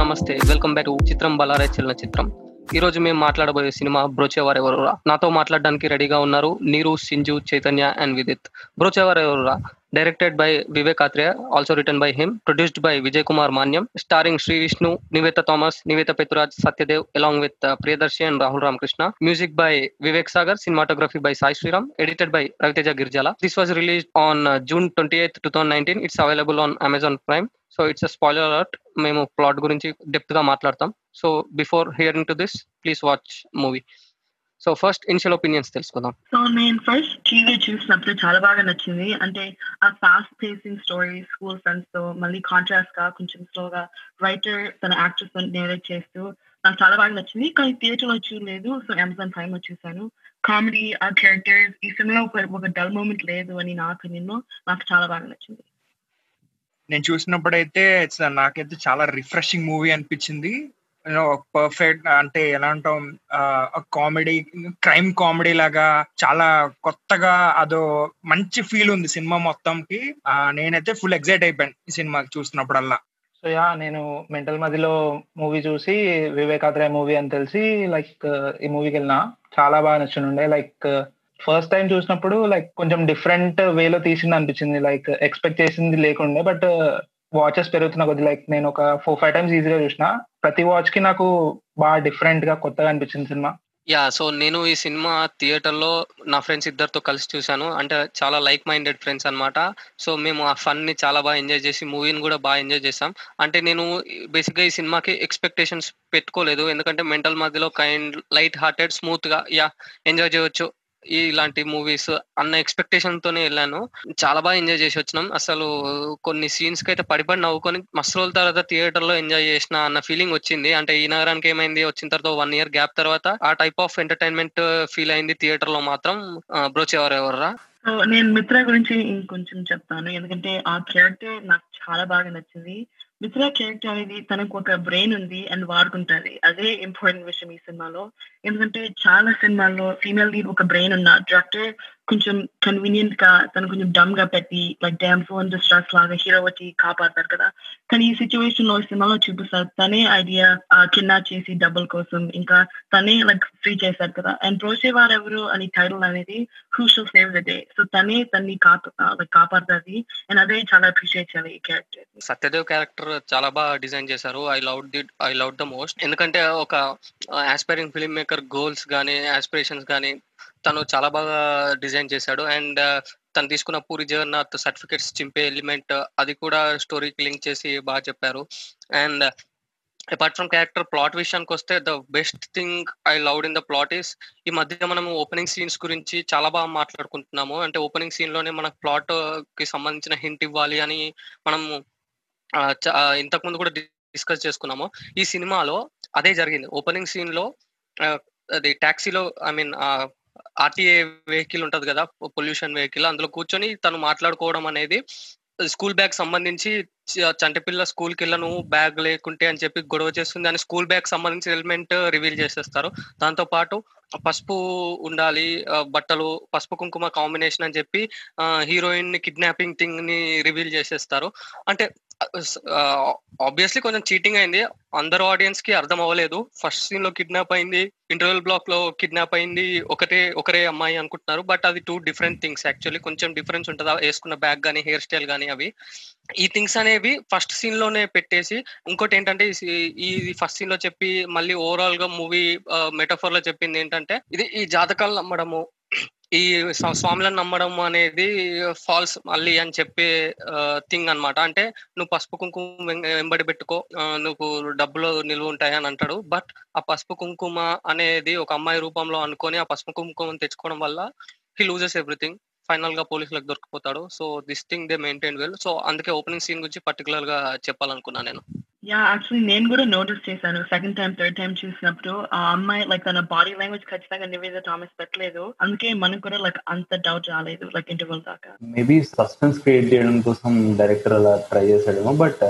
నమస్తే. Welcome back చిత్రం బలారే చలన చిత్రం. ఈ రోజు మేము మాట్లాడబోయే సినిమా బ్రోచేవార్ ఎవరురా? నాతో మాట్లాడడానికి రెడీగా ఉన్నారు నీరు Sinju Chaitanya and Vidith. Brochevar Evarura? Directed by Vivek Athreya also written by him produced by Vijay Kumar Manyam starring Sree Vishnu Nivetha Thomas Nivetha Pethuraj Satyadev along with Priyadarshi and Rahul Ramakrishna music by Vivek Sagar cinematography by Sai Sriram edited by Raviteja Girijala this was release on June twenty eighth two thousand nineteen it's available on Amazon Prime so it's spoiler alert మేము plot గురించి డెప్త్గా మాట్లాడతాం. So before hearing to this please watch movie so first initial opinions తెలుసుకుందాం. So నేను first TV చూసినప్పుడు చాలా బాగా నచ్చింది. అంటే ఆ ఫాస్ట్ పేసింగ్ స్టోరీ స్కూల్ ఫ్రెండ్స్తో మళ్ళీ కాంట్రాస్ట్గా కొంచెం స్లోగా రైటర్ తన యాక్టర్స్ నేరేట్ చేస్తూ నాకు చాలా బాగా నచ్చింది. కానీ థియేటర్లో చూడలేదు. సో అమెజాన్ ప్రైమ్లో చూసాను కామెడీ ఆ క్యారెక్టర్స్ ఈ సినిమాలో ఒక ఒక డల్ మూమెంట్ లేదు అని నా ఒపీనియన్లో నాకు చాలా బాగా నచ్చింది. నేను చూసినప్పుడైతే it's నాకైతే చాలా రిఫ్రెషింగ్ మూవీ అనిపించింది. పర్ఫెక్ట్ అంటే ఎలా అంటాం కామెడీ క్రైమ్ కామెడీ లాగా చాలా కొత్తగా అదో మంచి ఫీల్ ఉంది సినిమా మొత్తంకి. నేనైతే ఫుల్ ఎగ్జైట్ అయిపోయాను ఈ సినిమా చూసినప్పుడల్లా. సో యా నేను మెంటల్ మధ్యలో మూవీ చూసి వివేకాత్రేయ మూవీ అని తెలిసి లైక్ ఈ మూవీకి వెళ్ళిన. చాలా బాగా నచ్చిండే లైక్ ఫస్ట్ టైం చూసినప్పుడు లైక్ కొంచెం డిఫరెంట్ వేలో తీసింది అనిపించింది. లైక్ ఎక్స్పెక్ట్ చేసింది లేకుండే బట్ వాచెస్ uh, పెరుగుతున్న కొద్ది లైక్ నేను ఒక ఫోర్ ఫైవ్ టైమ్స్ ఈజీగా చూసిన. ప్రతి వాచ్కి నాకు బాగా డిఫరెంట్గా కొత్తగా అనిపించింది సినిమా. యా సో నేను ఈ సినిమా థియేటర్లో నా ఫ్రెండ్స్ ఇద్దరితో కలిసి చూశాను. అంటే చాలా లైక్ మైండెడ్ ఫ్రెండ్స్ అన్నమాట. సో మేము ఆ ఫన్ని చాలా బాగా ఎంజాయ్ చేసి మూవీని కూడా బాగా ఎంజాయ్ చేసాం అంటే నేను బేసిక్గా ఈ సినిమాకి ఎక్స్పెక్టేషన్స్ పెట్టుకోలేదు. ఎందుకంటే Mental Madhilo kind light hearted స్మూత్గా యా ఎంజాయ్ చేయొచ్చు. ఇలాంటి మూవీస్ అన్న ఎక్స్పెక్టేషన్ తోనే వెళ్ళాను. చాలా బాగా ఎంజాయ్ చేసి వచ్చినాం. అసలు కొన్ని సీన్స్కి అయితే పడిపడి నవ్వుకొని మస్తు రోజుల తర్వాత థియేటర్లో ఎంజాయ్ చేసిన అన్న ఫీలింగ్ వచ్చింది. అంటే ఈ నగరానికి ఏమైంది? వచ్చిన తర్వాత వన్ ఇయర్ గ్యాప్ తర్వాత ఆ టైప్ ఆఫ్ ఎంటర్టైన్మెంట్ ఫీల్ అయింది థియేటర్లో మాత్రం. బ్రోచ్ ఎవరు ఎవర్రా? సో నేను మిత్ర గురించి ఇంకొంచెం చెప్తాను. ఎందుకంటే ఆ క్యారెక్టర్ నాకు చాలా బాగా నచ్చింది. మిత్ర క్యారెక్టర్ అనేది తనకు ఒక బ్రెయిన్ ఉంది అండ్ వాడుకుంటుంది. అదే ఇంపార్టెంట్ విషయం ఈ సినిమాలో. ఎందుకంటే చాలా సినిమాల్లో ఫీమేల్ లీడ్ ఒక బ్రెయిన్ ఉన్న డైరెక్టర్ కొంచెం కన్వీనియంట్గా తను కొంచెం డమ్గా పెట్టి లైక్ డ్యామ్ ఫోన్ డిస్ట్రాక్ట్ లాగా హీరో వచ్చి కాపాడతారు కదా. కానీ ఈ సిచ్యువేషన్లో ఈ సినిమాలో చూపిస్తారు తనే ఐడియా కిడ్నాప్ చేసి డబ్బుల కోసం ఇంకా తనే లైక్ ఫ్రీ చేశారు కదా. అండ్ ప్రోసేవార్ ఎవరు అని టైటిల్ అనేది crucial save the day so తనే తన్ని కాప కాపాడుతుంది. అండ్ అదే చాలా అప్రిషియేట్ చేయాలి ఈ క్యారెక్టర్ సత్యదేవ్ క్యారెక్టర్ చాలా బాగా డిజైన్ చేశారు. I love the I love the most ఎందుకంటే ఒక ఆస్పైరింగ్ ఫిల్మ్ మేకర్ గోల్స్ కానీ ఆస్పిరేషన్స్ కానీ తను చాలా బాగా డిజైన్ చేశాడు. అండ్ uh, తను తీసుకున్న పూరి జగన్నాథ్ సర్టిఫికెట్స్ చింపే ఎలిమెంట్ uh, అది కూడా స్టోరీకి లింక్ చేసి బాగా చెప్పారు. And apart from character plot విషయానికి వస్తే the best thing I loved in the plot is ఈ మధ్య మనం ఓపెనింగ్ సీన్స్ గురించి చాలా బాగా మాట్లాడుకుంటున్నాము. అంటే ఓపెనింగ్ సీన్లోనే మనకు ప్లాట్ uh, కి సంబంధించిన హింట్ ఇవ్వాలి అని మనము ఇంతకుముందు కూడా డిస్కస్ చేసుకున్నాము. ఈ సినిమాలో అదే జరిగింది. ఓపెనింగ్ సీన్లో అది ట్యాక్సీలో ఐ మీన్ ఆర్టీఏ వెహికల్ ఉంటది కదా పొల్యూషన్ వెహికల్ అందులో కూర్చొని తను మాట్లాడుకోవడం అనేది స్కూల్ బ్యాగ్ సంబంధించి చంటపిల్ల స్కూల్కి వెళ్ళను బ్యాగ్ లేకుంటే అని చెప్పి గొడవ చేస్తుంది. అని స్కూల్ బ్యాగ్ సంబంధించిన ఎలిమెంట్ రివీల్ చేసేస్తారు. దాంతో పాటు పసుపు ఉండాలి బట్టలు పసుపు కుంకుమ కాంబినేషన్ అని చెప్పి హీరోయిన్ కిడ్నాపింగ్ థింగ్ని రివీల్ చేసేస్తారు. అంటే ఆబ్వియస్లీ కొంచెం చీటింగ్ అయింది. అందరు ఆడియన్స్కి అర్థం అవ్వలేదు. ఫస్ట్ సీన్లో కిడ్నాప్ అయింది. ఇంటర్వెల్ బ్లాక్లో కిడ్నాప్ అయింది. ఒకటే ఒకరే అమ్మాయి అనుకుంటున్నారు. బట్ అది టూ డిఫరెంట్ థింగ్స్ యాక్చువల్లీ కొంచెం డిఫరెన్స్ ఉంటుంది? వేసుకున్న బ్యాగ్ కానీ హెయిర్ స్టైల్ కానీ అవి. ఈ థింగ్స్ అనేవి ఫస్ట్ సీన్లోనే పెట్టేసి ఇంకోటి ఏంటంటే ఈ ఈ ఫస్ట్ సీన్లో చెప్పి మళ్ళీ ఓవరాల్గా మూవీ మెటఫర్లో చెప్పింది ఏంటంటే ఇది ఈ జాతకాలు నమ్మడము. ఈ స్వాములను నమ్మడం అనేది ఫాల్స్ మళ్ళీ అని చెప్పే థింగ్ అన్నమాట. అంటే నువ్వు పసుపు కుంకుమ వెంబడి పెట్టుకో నువ్వు డబ్బులు నిల్వ ఉంటాయి అని అంటాడు. బట్ ఆ పసుపు కుంకుమ అనేది ఒక అమ్మాయి రూపంలో అనుకొని ఆ పసుపు కుంకుమను తెచ్చుకోవడం వల్ల హీ లూజెస్ ఎవ్రీథింగ్. ఫైనల్గా పోలీసులకు దొరికిపోతాడు. So this thing they maintain well. So అందుకే ఓపెనింగ్ సీన్ గురించి పర్టికులర్గా చెప్పాలనుకున్నా నేను. యా యాక్చువల్లీ నేను కూడా నోటీస్ చేశాను. సెకండ్ టైం థర్డ్ టైం చూసినప్పుడు ఆ అమ్మాయి లైక్ తన బాడీ లాంగ్వేజ్ ఖచ్చితంగా నివేద థామస్ పెట్టలేదు. అందుకే మనకు కూడా లైక్ అంత డౌట్ రాలేదు లైక్ ఇంటర్వల్ దాకా. మేబీ సస్పెన్స్ క్రియేట్ చేయడం కోసం డైరెక్టర్ అలా ట్రై చేశాడేమో బట్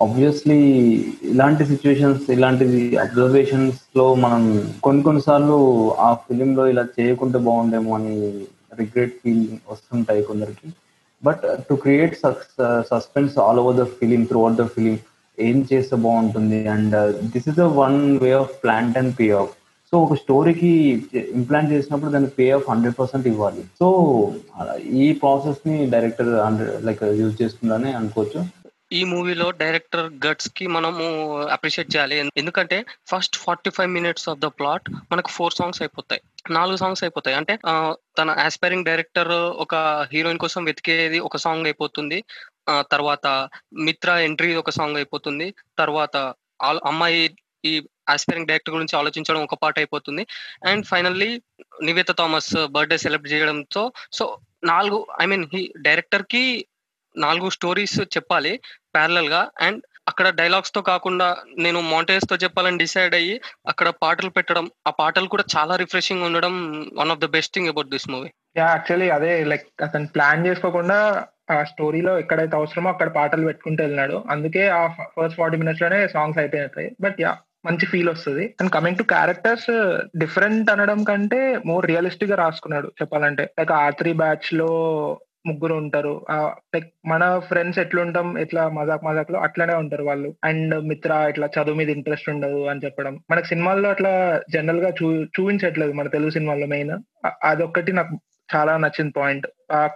ఆబ్వియస్లీ uh, ఇలాంటి సిచ్యువేషన్స్ ఇలాంటి అబ్జర్వేషన్స్లో మనం కొన్ని కొన్నిసార్లు ఆ ఫిలిం లో ఇలా చేయకుంటే బాగుండేమో అని రిగ్రెట్ ఫీల్ వస్తుంటాయి కొందరికి. But to create suspense all over the film throughout the film ఏం చేస్తే బాగుంటుంది? And this is a one way of plant and pay off so ఒక స్టోరీకి ఇంప్లాంట్ చేసినప్పుడు దానికి పే ఆఫ్ హండ్రెడ్ పర్సెంట్ ఇవ్వాలి. సో ఈ ప్రాసెస్ని డైరెక్టర్ లైక్ యూజ్ చేస్తుందని అనుకోవచ్చు. ఈ మూవీలో డైరెక్టర్ గట్స్కి మనము అప్రిషియేట్ చేయాలి. ఎందుకంటే first forty five minutes of the plot మనకు ఫోర్ సాంగ్స్ అయిపోతాయి. నాలుగు సాంగ్స్ అయిపోతాయి. అంటే uh, తన ఆస్పైరింగ్ డైరెక్టర్ ఒక హీరోయిన్ కోసం వెతికేది ఒక సాంగ్ అయిపోతుంది. తర్వాత మిత్ర ఎంట్రీ ఒక సాంగ్ అయిపోతుంది. తర్వాత ఆల్- అమ్మాయి ఈ ఆస్పైరింగ్ డైరెక్టర్ గురించి ఆలోచించడం ఒక పాట అయిపోతుంది. And finally Nivetha Thomas birthday celebrate చేయడంతో సో నాలుగు ఐ మీన్ ఈ డైరెక్టర్కి నాలుగు స్టోరీస్ చెప్పాలి ప్యారలల్గా. అండ్ అక్కడ డైలాగ్స్తో కాకుండా నేను మౌంటైన్స్తో చెప్పాలని డిసైడ్ అయ్యి అక్కడ పాటలు పెట్టడం ఆ పాటలు కూడా చాలా రిఫ్రెషింగ్ ఉండడం one of the best thing about this movie actually అదే లైక్ అతను ప్లాన్ చేసుకోకుండా ఆ స్టోరీలో ఎక్కడైతే అవసరమో అక్కడ పాటలు పెట్టుకుంటూ వెళ్ళినాడు. అందుకే ఆ ఫస్ట్ ఫార్టీ మినిట్స్లోనే సాంగ్స్ అయిపోయినాయి బట్ యా మంచి ఫీల్ వస్తుంది. And coming to characters different అనడం కంటే మోర్ రియలిస్టిక్గా రాసుకున్నాడు చెప్పాలంటే. లైక్ ఆ త్రీ బ్యాచ్లో ముగ్గురు ఉంటారు. లైక్ మన ఫ్రెండ్స్ ఎట్లుంటాం ఎట్లా మజాక్ మజాక్లో అట్లనే ఉంటారు వాళ్ళు. అండ్ మిత్ర ఇట్లా చదువు మీద ఇంట్రెస్ట్ ఉండదు అని చెప్పడం. మనకి సినిమాల్లో అట్లా జనరల్గా చూ చూపించట్లేదు మన తెలుగు సినిమాల్లో మెయిన్ అదొక్కటి నాకు చాలా నచ్చిన పాయింట్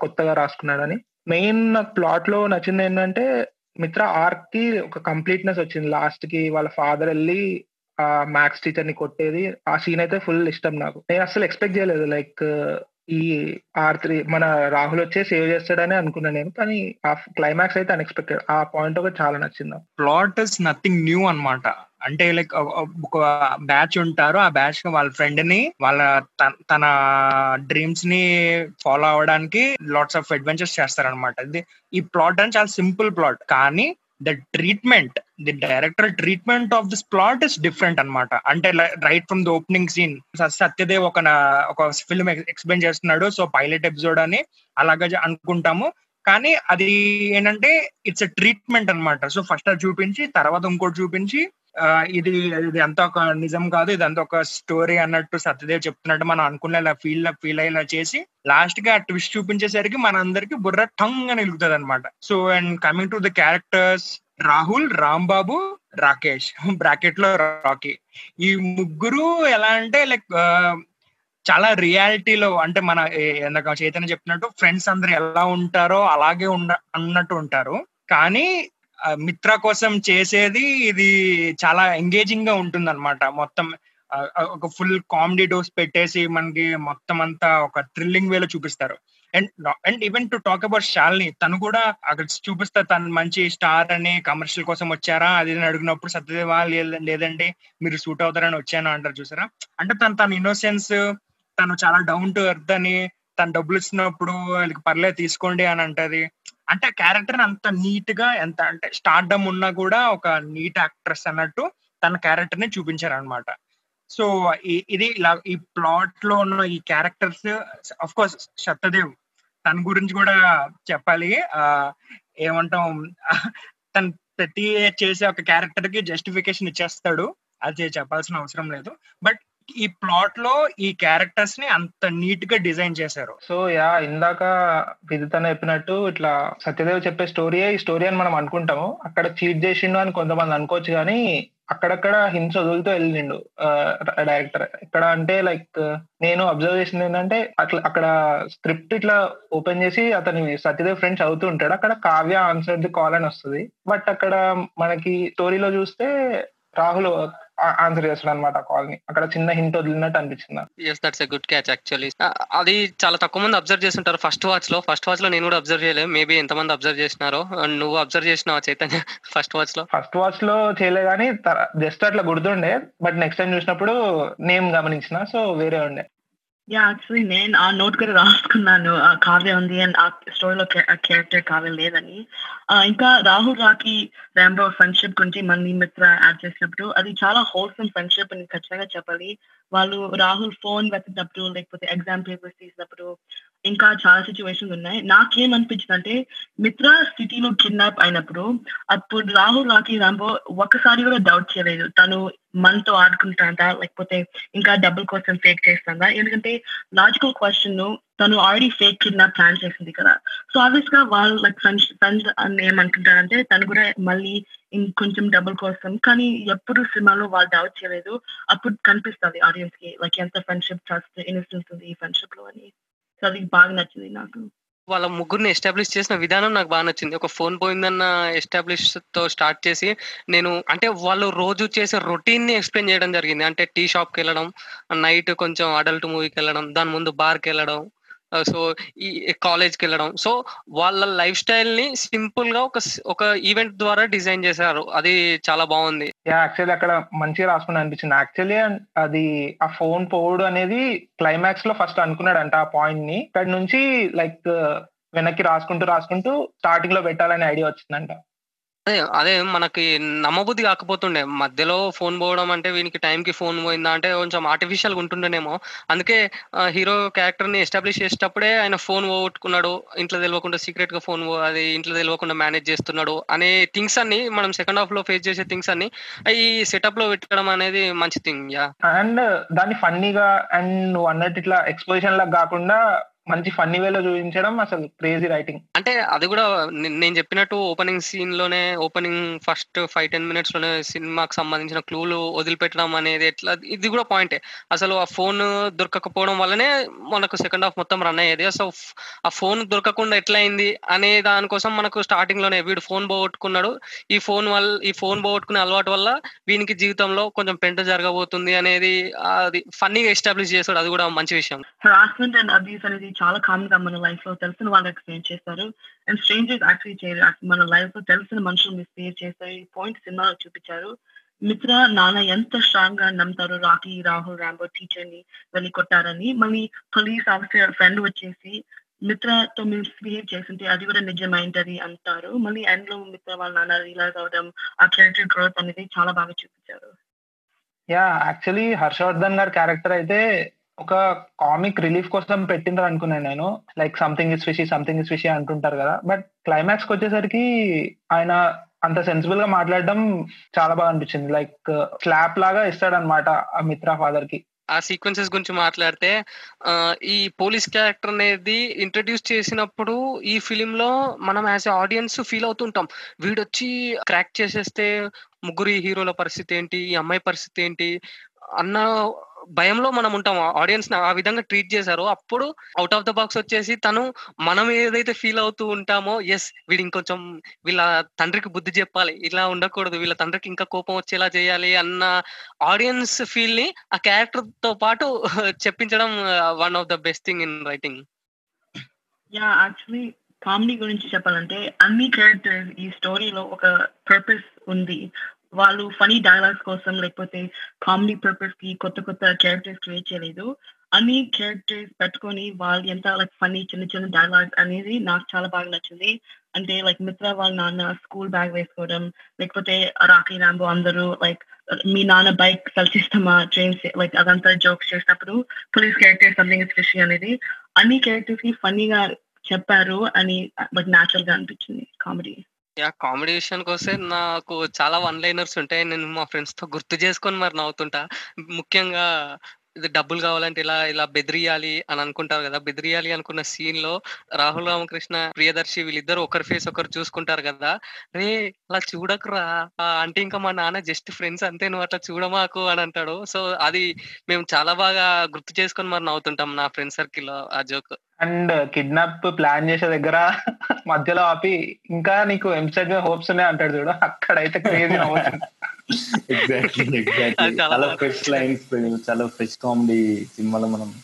కొత్తగా రాసుకున్నాడని. మెయిన్ నాకు ప్లాట్లో నచ్చింది ఏంటంటే మిత్ర ఆర్క్కి ఒక కంప్లీట్నెస్ వచ్చింది. లాస్ట్కి వాళ్ళ ఫాదర్ వెళ్ళి ఆ మ్యాథ్స్ టీచర్ని కొట్టేది. ఆ సీన్ అయితే ఫుల్ ఇష్టం నాకు. నేను అసలు ఎక్స్పెక్ట్ చేయలేదు. లైక్ ఈ ఆర్ త్రీ మన రాహుల్ వచ్చే సేవ్ చేస్తాడని అనుకున్నాను నేను. కానీ ఆ క్లైమాక్స్ అయితే అన్ఎక్స్పెక్టెడ్ ఆ పాయింట్ ఒకటి చాలా నచ్చింది ప్లాట్ ఇస్ నథింగ్ న్యూ అన్నమాట. అంటే లైక్ ఒక బ్యాచ్ ఉంటారు. ఆ బ్యాచ్ వాళ్ళ ఫ్రెండ్ని వాళ్ళ తన- తన డ్రీమ్స్ని ఫాలో అవడానికి లాట్స్ ఆఫ్ అడ్వెంచర్స్ చేస్తారనమాట ఇది ఈ ప్లాట్ అని చాలా సింపుల్ ప్లాట్ కానీ the treatment the director treatment of this plot is different అనమాట అంటే right from the opening scene Satyadev ఒక ఒక ఫిల్మ్ ఎక్స్ప్లెయిన్ చేస్తున్నాడు. సో పైలట్ ఎపిసోడ్ అని అలాగా అనుకుంటాము. కానీ అది ఏంటంటే ఇట్స్ ఎ ట్రీట్మెంట్ అన్నమాట. సో ఫస్ట్ అది చూపించి తర్వాత ఇంకోటి చూపించి ఇది ఇది అంతా ఒక నిజం కాదు ఇది ఒక స్టోరీ అన్నట్టు సత్యదేవ్ చెప్తున్నట్టు మనం అనుకునేలా ఫీల్ ఫీల్ అయ్యేలా చేసి లాస్ట్గా ఆ ట్విస్ట్ చూపించేసరికి మన అందరికి బుర్ర టంగ్ అని వెలుగుతుంది అనమాట so and coming to the characters Rahul Rambabu Rakesh. బ్రాకెట్లో రాకీ. ఈ ముగ్గురు ఎలా అంటే లైక్ చాలా రియాలిటీలో అంటే మన చైతన్య చెప్పినట్టు ఫ్రెండ్స్ అందరు ఎలా ఉంటారో అలాగే ఉండ అన్నట్టు ఉంటారు. కానీ మిత్ర కోసం చేసేది ఇది చాలా ఎంగేజింగ్గా ఉంటుంది అనమాట మొత్తం ఒక ఫుల్ కామెడీ డోస్ పెట్టేసి మనకి మొత్తం అంతా ఒక థ్రిల్లింగ్ వేలో చూపిస్తారు. And and even to talk about Shalini తను కూడా అక్కడ చూపిస్తా తను మంచి స్టార్ అని కమర్షియల్ కోసం వచ్చారా? అది అడిగినప్పుడు సత్యదేవా లే- లేదండి మీరు సూట్ అవుతారని వచ్చాను అంటారు చూసారా? అంటే తను తన ఇన్నోసెన్స్ తను చాలా డౌన్ టు ఎర్త్ అని తను డబ్బులు ఇచ్చినప్పుడు వాళ్ళకి పర్లేదు తీసుకోండి అని అంటది. అంటే క్యారెక్టర్ అంత నీట్గా ఎంత అంటే స్టార్డమ్ ఉన్నా కూడా ఒక నీట్ యాక్ట్రెస్ అన్నట్టు తన క్యారెక్టర్ని చూపించారు అనమాట సో ఇది ఇలా ఈ ప్లాట్లో ఉన్న ఈ క్యారెక్టర్స్ అఫ్ కోర్స్ సత్యదేవ్ తన గురించి కూడా చెప్పాలి. ఆ ఏమంటాం తను ప్రతి చేసే ఒక క్యారెక్టర్కి జస్టిఫికేషన్ ఇచ్చేస్తాడు. అది చెప్పాల్సిన అవసరం లేదు. బట్ ఈ ప్లాట్లో ఈ క్యారెక్టర్స్ని అంత నీట్గా డిజైన్ చేశారు. సో యా ఇందాక విదితన చెప్పినట్టు ఇట్లా సత్యదేవ్ చెప్పే స్టోరీయే ఈ స్టోరీ అని మనం అనుకుంటాము. అక్కడ చీట్ చేసిండు అని కొంతమంది అనుకోవచ్చు కానీ అక్కడక్కడ హింస వదులుతూ వెళ్ళిండు డైరెక్టర్ ఇక్కడ అంటే లైక్ నేను అబ్జర్వ్ చేసింది ఏంటంటే అట్లా అక్కడ స్క్రిప్ట్ ఇట్లా ఓపెన్ చేసి అతని సత్యదేవ్ ఫ్రెండ్ చదువుతూ ఉంటాడు. అక్కడ కావ్య ఆన్సర్ ది కాల్ అని వస్తుంది. బట్ అక్కడ మనకి స్టోరీలో చూస్తే రాహుల్ ఆన్సర్ చేస్తాడు అనమాట కాల్ని. అక్కడ చిన్న హింట్ వదిలినట్టు అనిపించింది. Yes that's a good catch actually అది చాలా తక్కువ మంది అబ్జర్వ్ చేస్తుంటారు ఫస్ట్ వాచ్లో. ఫస్ట్ వాచ్లో నేను కూడా అబ్జర్వ్ చేయలేదు. మేబీ ఎంతమంది అబ్జర్వ్ చేసినారో. And నువ్వు అబ్జర్వ్ చేసినావు చైతన్య ఫస్ట్ వాచ్లో? ఫస్ట్ వాచ్లో చేయలే కానీ జస్ట్ అట్లా గుర్తుండే. బట్ నెక్స్ట్ టైం చూసినప్పుడు నేమ్ గమనించిన. సో వేరే ఉండే. యా యాక్చువల్లీ నేను ఆ నోట్ కూడా రాసుకున్నాను. ఆ కావ్య ఉంది అండ్ ఆ స్టోరీలో క్యారెక్టర్ కావ్య లేదని. ఇంకా రాహుల్ రాకి రాంబో ఫ్రెండ్షిప్ గురించి మళ్ళీ మిత్ర యాడ్ చేసినప్పుడు అది చాలా హోల్సమ్ ఫ్రెండ్షిప్ అని ఖచ్చితంగా చెప్పాలి. వాళ్ళు రాహుల్ ఫోన్ వెతికినప్పుడు లేకపోతే ఎగ్జామ్ పేపర్స్ తీసినప్పుడు ఇంకా చాలా సిచ్యువేషన్స్ ఉన్నాయి. నాకేమనిపించింది అంటే మిత్ర స్థితిలో కిడ్నాప్ అయినప్పుడు అప్పుడు రాహుల్ రాకి రాంబో ఒక్కసారి కూడా డౌట్ చేయలేదు. తను మనతో ఆడుకుంటాడా లేకపోతే ఇంకా డబ్బుల కోసం ఫేక్ చేస్తుందా? ఎందుకంటే లాజికల్ క్వశ్చన్ను తను ఆల్రెడీ ఫేక్ కిడ్నాప్ ప్లాన్ చేసింది కదా. సో ఆబ్వియస్గా వాళ్ళు లైక్ ఫ్రెండ్స్ ఫ్రెండ్స్ అని ఏమనుకుంటారంటే తను కూడా మళ్ళీ ఇంకొంచెం డబుల్ కోసం కానీ ఎప్పుడు సినిమాలో వాళ్ళు డౌట్ చేయలేదు. అప్పుడు కనిపిస్తుంది ఆడియన్స్కి లైక్ ఎంత ఫ్రెండ్షిప్ ట్రస్ట్ ఇన్సెన్స్ ఉంది ఈ ఫ్రెండ్షిప్లో అని. సో అది బాగా నచ్చింది నాకు. వాళ్ళ ముగ్గురిని ఎస్టాబ్లిష్ చేసిన విధానం నాకు బాగా నచ్చింది. ఒక ఫోన్ పోయిందన్న ఎస్టాబ్లిష్తో స్టార్ట్ చేసి నేను అంటే వాళ్ళు రోజు చేసే రొటీన్ని ఎక్స్ప్లెయిన్ చేయడం జరిగింది. అంటే టీ షాప్కి వెళ్ళడం నైట్ కొంచెం అడల్ట్ మూవీకి వెళ్ళడం దాని ముందు బార్కి వెళ్ళడం సో ఈ కాలేజ్కి వెళ్ళడం. సో వాళ్ళ లైఫ్ స్టైల్ని సింపుల్గా ఒక ఒక ఈవెంట్ ద్వారా డిజైన్ చేశారు. అది చాలా బాగుంది. యాక్చువల్లీ అక్కడ మంచిగా రాసుకుని అనిపించింది. యాక్చువల్లీ అది ఆ ఫోన్ పోవుడు అనేది క్లైమాక్స్లో ఫస్ట్ అనుకున్నాడంట ఆ పాయింట్ని. ఇక్కడ నుంచి లైక్ వెనక్కి రాసుకుంటూ రాసుకుంటూ స్టార్టింగ్లో పెట్టాలనే ఐడియా వచ్చిందంట. అదే అదే మనకి నమ్మబుద్ధి కాకపోతుండే. మధ్యలో ఫోన్ పోవడం అంటే వీనికి టైంకి ఫోన్ పోయిందా అంటే కొంచెం ఆర్టిఫిషియల్ ఉంటుండేనేమో. అందుకే హీరో క్యారెక్టర్ని ఎస్టాబ్లిష్ చేసేటప్పుడే ఆయన ఫోన్ పోగొట్టుకున్నాడు. ఇంట్లో తెలియకుండా సీక్రెట్గా ఫోన్ అది ఇంట్లో తెలియకుండా మేనేజ్ చేస్తున్నాడు అనే థింగ్స్ అన్ని మనం సెకండ్ హాఫ్లో ఫేస్ చేసే థింగ్స్ అన్ని ఈ సెటప్లో పెట్టడం అనేది మంచి థింగ్ యా. అండ్ దాన్ని ఫన్నీగా అండ్ నువ్వు అన్నట్టు ఇట్లా ఎక్స్పోజిషన్ లాగా కాకుండా మంచి ఫన్నీ వేలో చూపించడం అసలు క్రేజీ రైటింగ్ అంటే అది కూడా నేను చెప్పినట్టు ఓపెనింగ్ సీన్లోనే ఓపెనింగ్ ఫస్ట్ ఫైవ్ టెన్ మినిట్స్లోనే సినిమాకి సంబంధించిన క్లూలు వదిలిపెట్టడం అనేది ఎట్లా ఇది కూడా పాయింటే అసలు ఆ ఫోన్ దొరకకపోవడం వల్లనే మనకు సెకండ్ హాఫ్ మొత్తం రన్ అయ్యేది. సో ఆ ఫోన్ దొరకకుండా ఎట్లా అయింది అనే దానికోసం మనకు స్టార్టింగ్లోనే వీడు ఫోన్ పోగొట్టుకున్నాడు. ఈ ఫోన్ వల్ల ఈ ఫోన్ పోగొట్టుకునే అలవాటు వల్ల వీనికి జీవితంలో కొంచెం పెంట జరగబోతుంది అనేది అది ఫన్నీగా ఎస్టాబ్లిష్ చేస్తాడు అది కూడా మంచి విషయం. అనేది చాలా కామన్గా మన లైఫ్లో తెలిసిన వాళ్ళు ఎక్స్ప్లెయిన్ చేస్తారు అండ్ స్ట్రేంజర్స్ యాక్చువల్లీ చేయరు మన లైఫ్లో తెలిసిన మనుషులు మిస్బిహేవ్ చేస్తారు ఈ పాయింట్ సినిమాలో చూపించారు. మిత్ర నాన్న ఎంత స్ట్రాంగ్గా నమ్ముతారు రాకీ రాహుల్ రాంబో టీచర్ని వెళ్ళి కొట్టారని మళ్ళీ పోలీస్ ఆఫీసర్ ఫ్రెండ్ వచ్చేసి మిత్రతో మిస్బిహేవ్ చేసింటే అది కూడా నిజమైంటది అంటారు. మళ్ళీ ఎండ్లో మిత్ర వాళ్ళ నాన్న రియలైజ్ అవడం ఆ క్యారెక్టర్ గ్రోత్ అనేది చాలా బాగా చూపించారు. యా యాక్చువల్లీ హర్షవర్ధన్ గారి క్యారెక్టర్ అయితే ఒక కామిక్ రిలీఫ్ కోసం పెట్టిండ్రు అనుకున్నాను నేను. Like something is fishy something is fishy అంటుంటారు కదా. బట్ క్లైమాక్స్ వచ్చేసరికి ఆయన అంత సెన్సిబుల్గా మాట్లాడడం చాలా బాగా అనిపించింది. లైక్ స్లాప్ లాగా ఇస్తాడనమాట ఆ మిత్ర ఫాదర్కి. ఆ సీక్వెన్సెస్ గురించి మాట్లాడితే ఈ పోలీస్ క్యారెక్టర్ అనేది ఇంట్రడ్యూస్ చేసినప్పుడు ఈ ఫిలిం లో మనం యాజ్ ఎ ఆడియన్స్ ఫీల్ అవుతుంటాం. వీడొచ్చి క్రాక్ చేసేస్తే ముగ్గురు హీరోల పరిస్థితి ఏంటి? ఈ అమ్మాయి పరిస్థితి ఏంటి? అన్న భయంలో మనం ఉంటాం. ఆడియన్స్ ఆ విధంగా ట్రీట్ చేశారు. అప్పుడు అవుట్ ఆఫ్ ద బాక్స్ వచ్చేసి తను మనం ఏదైతే ఫీల్ అవుతూ ఉంటామో ఎస్ వీడు ఇంకొంచెం వీళ్ళ తండ్రికి బుద్ధి చెప్పాలి. ఇలా ఉండకూడదు. వీళ్ళ తండ్రికి ఇంకా కోపం వచ్చేలా చేయాలి అన్న ఆడియన్స్ ఫీల్ని ఆ క్యారెక్టర్తో పాటు చెప్పించడం one of the best thing in writing yeah actually comedy గురించి చెప్పాలంటే అన్ని క్యారెక్టర్స్ ఈ స్టోరీలో ఒక పర్పస్ ఉంది. వాళ్ళు ఫనీ డైలాగ్స్ కోసం లేకపోతే కామెడీ పర్పస్కి కొత్త కొత్త క్యారెక్టర్స్ క్రియేట్ చేయలేదు. అన్ని క్యారెక్టర్స్ పెట్టుకొని వాళ్ళు ఎంత లైక్ ఫనీ చిన్న చిన్న డైలాగ్స్ అనేది నాకు చాలా బాగా నచ్చింది. అంటే లైక్ మిత్ర వాళ్ళ నాన్న స్కూల్ బ్యాగ్ వేసుకోవడం లేకపోతే రాఖీ రాంబో అందరూ లైక్ మీ నాన్న బైక్ కలిసిస్తామా ట్రైన్ లైక్ అదంతా జోక్స్ చేసినప్పుడు పోలీస్ క్యారెక్టర్ సంథింగ్ స్పెషల్ అనేది. అన్ని క్యారెక్టర్స్కి ఫన్నీగా చెప్పారు అని లైక్ న్యాచురల్గా అనిపించింది కామెడీ యా కామెడీ విషయానికి వస్తే నాకు చాలా వన్ లైనర్స్ ఉంటాయి. నేను మా ఫ్రెండ్స్తో గుర్తు చేసుకొని మరి నవ్వుతుంటా. ముఖ్యంగా ఇది డబ్బులు కావాలంటే ఇలా ఇలా బెదిరియాలి అని అనుకుంటారు కదా. బెదిరియాలి అనుకున్న సీన్లో రాహుల్ రామకృష్ణ ప్రియదర్శి వీళ్ళిద్దరు ఒకరి ఫేస్ ఒకరు చూసుకుంటారు కదా. రే అలా చూడకురా. అంటే ఇంకా మా నాన్న జస్ట్ ఫ్రెండ్స్ అంతే నువ్వు అట్లా చూడమాకు అని అంటాడు. సో అది మేము చాలా బాగా గుర్తు చేసుకొని మరి నవ్వుతుంటాం నా ఫ్రెండ్ సర్కిల్లో ఆ జోక్ అండ్ కిడ్నాప్ ప్లాన్ చేసే దగ్గర మధ్యలో ఆపి ఇంకా నీకు ఎంసెట్ మీద హోప్స్ ఉన్నాయి? అంటాడు చూడు. అక్కడైతే క్రేజీ నవ్వుతుంది. ఎగ్జాక్ట్లీ ఎగ్జాక్ట్లీ చాలా ఫ్రెష్ లైన్స్ చాలా ఫ్రెష్ కామెడీ సినిమాలో మనం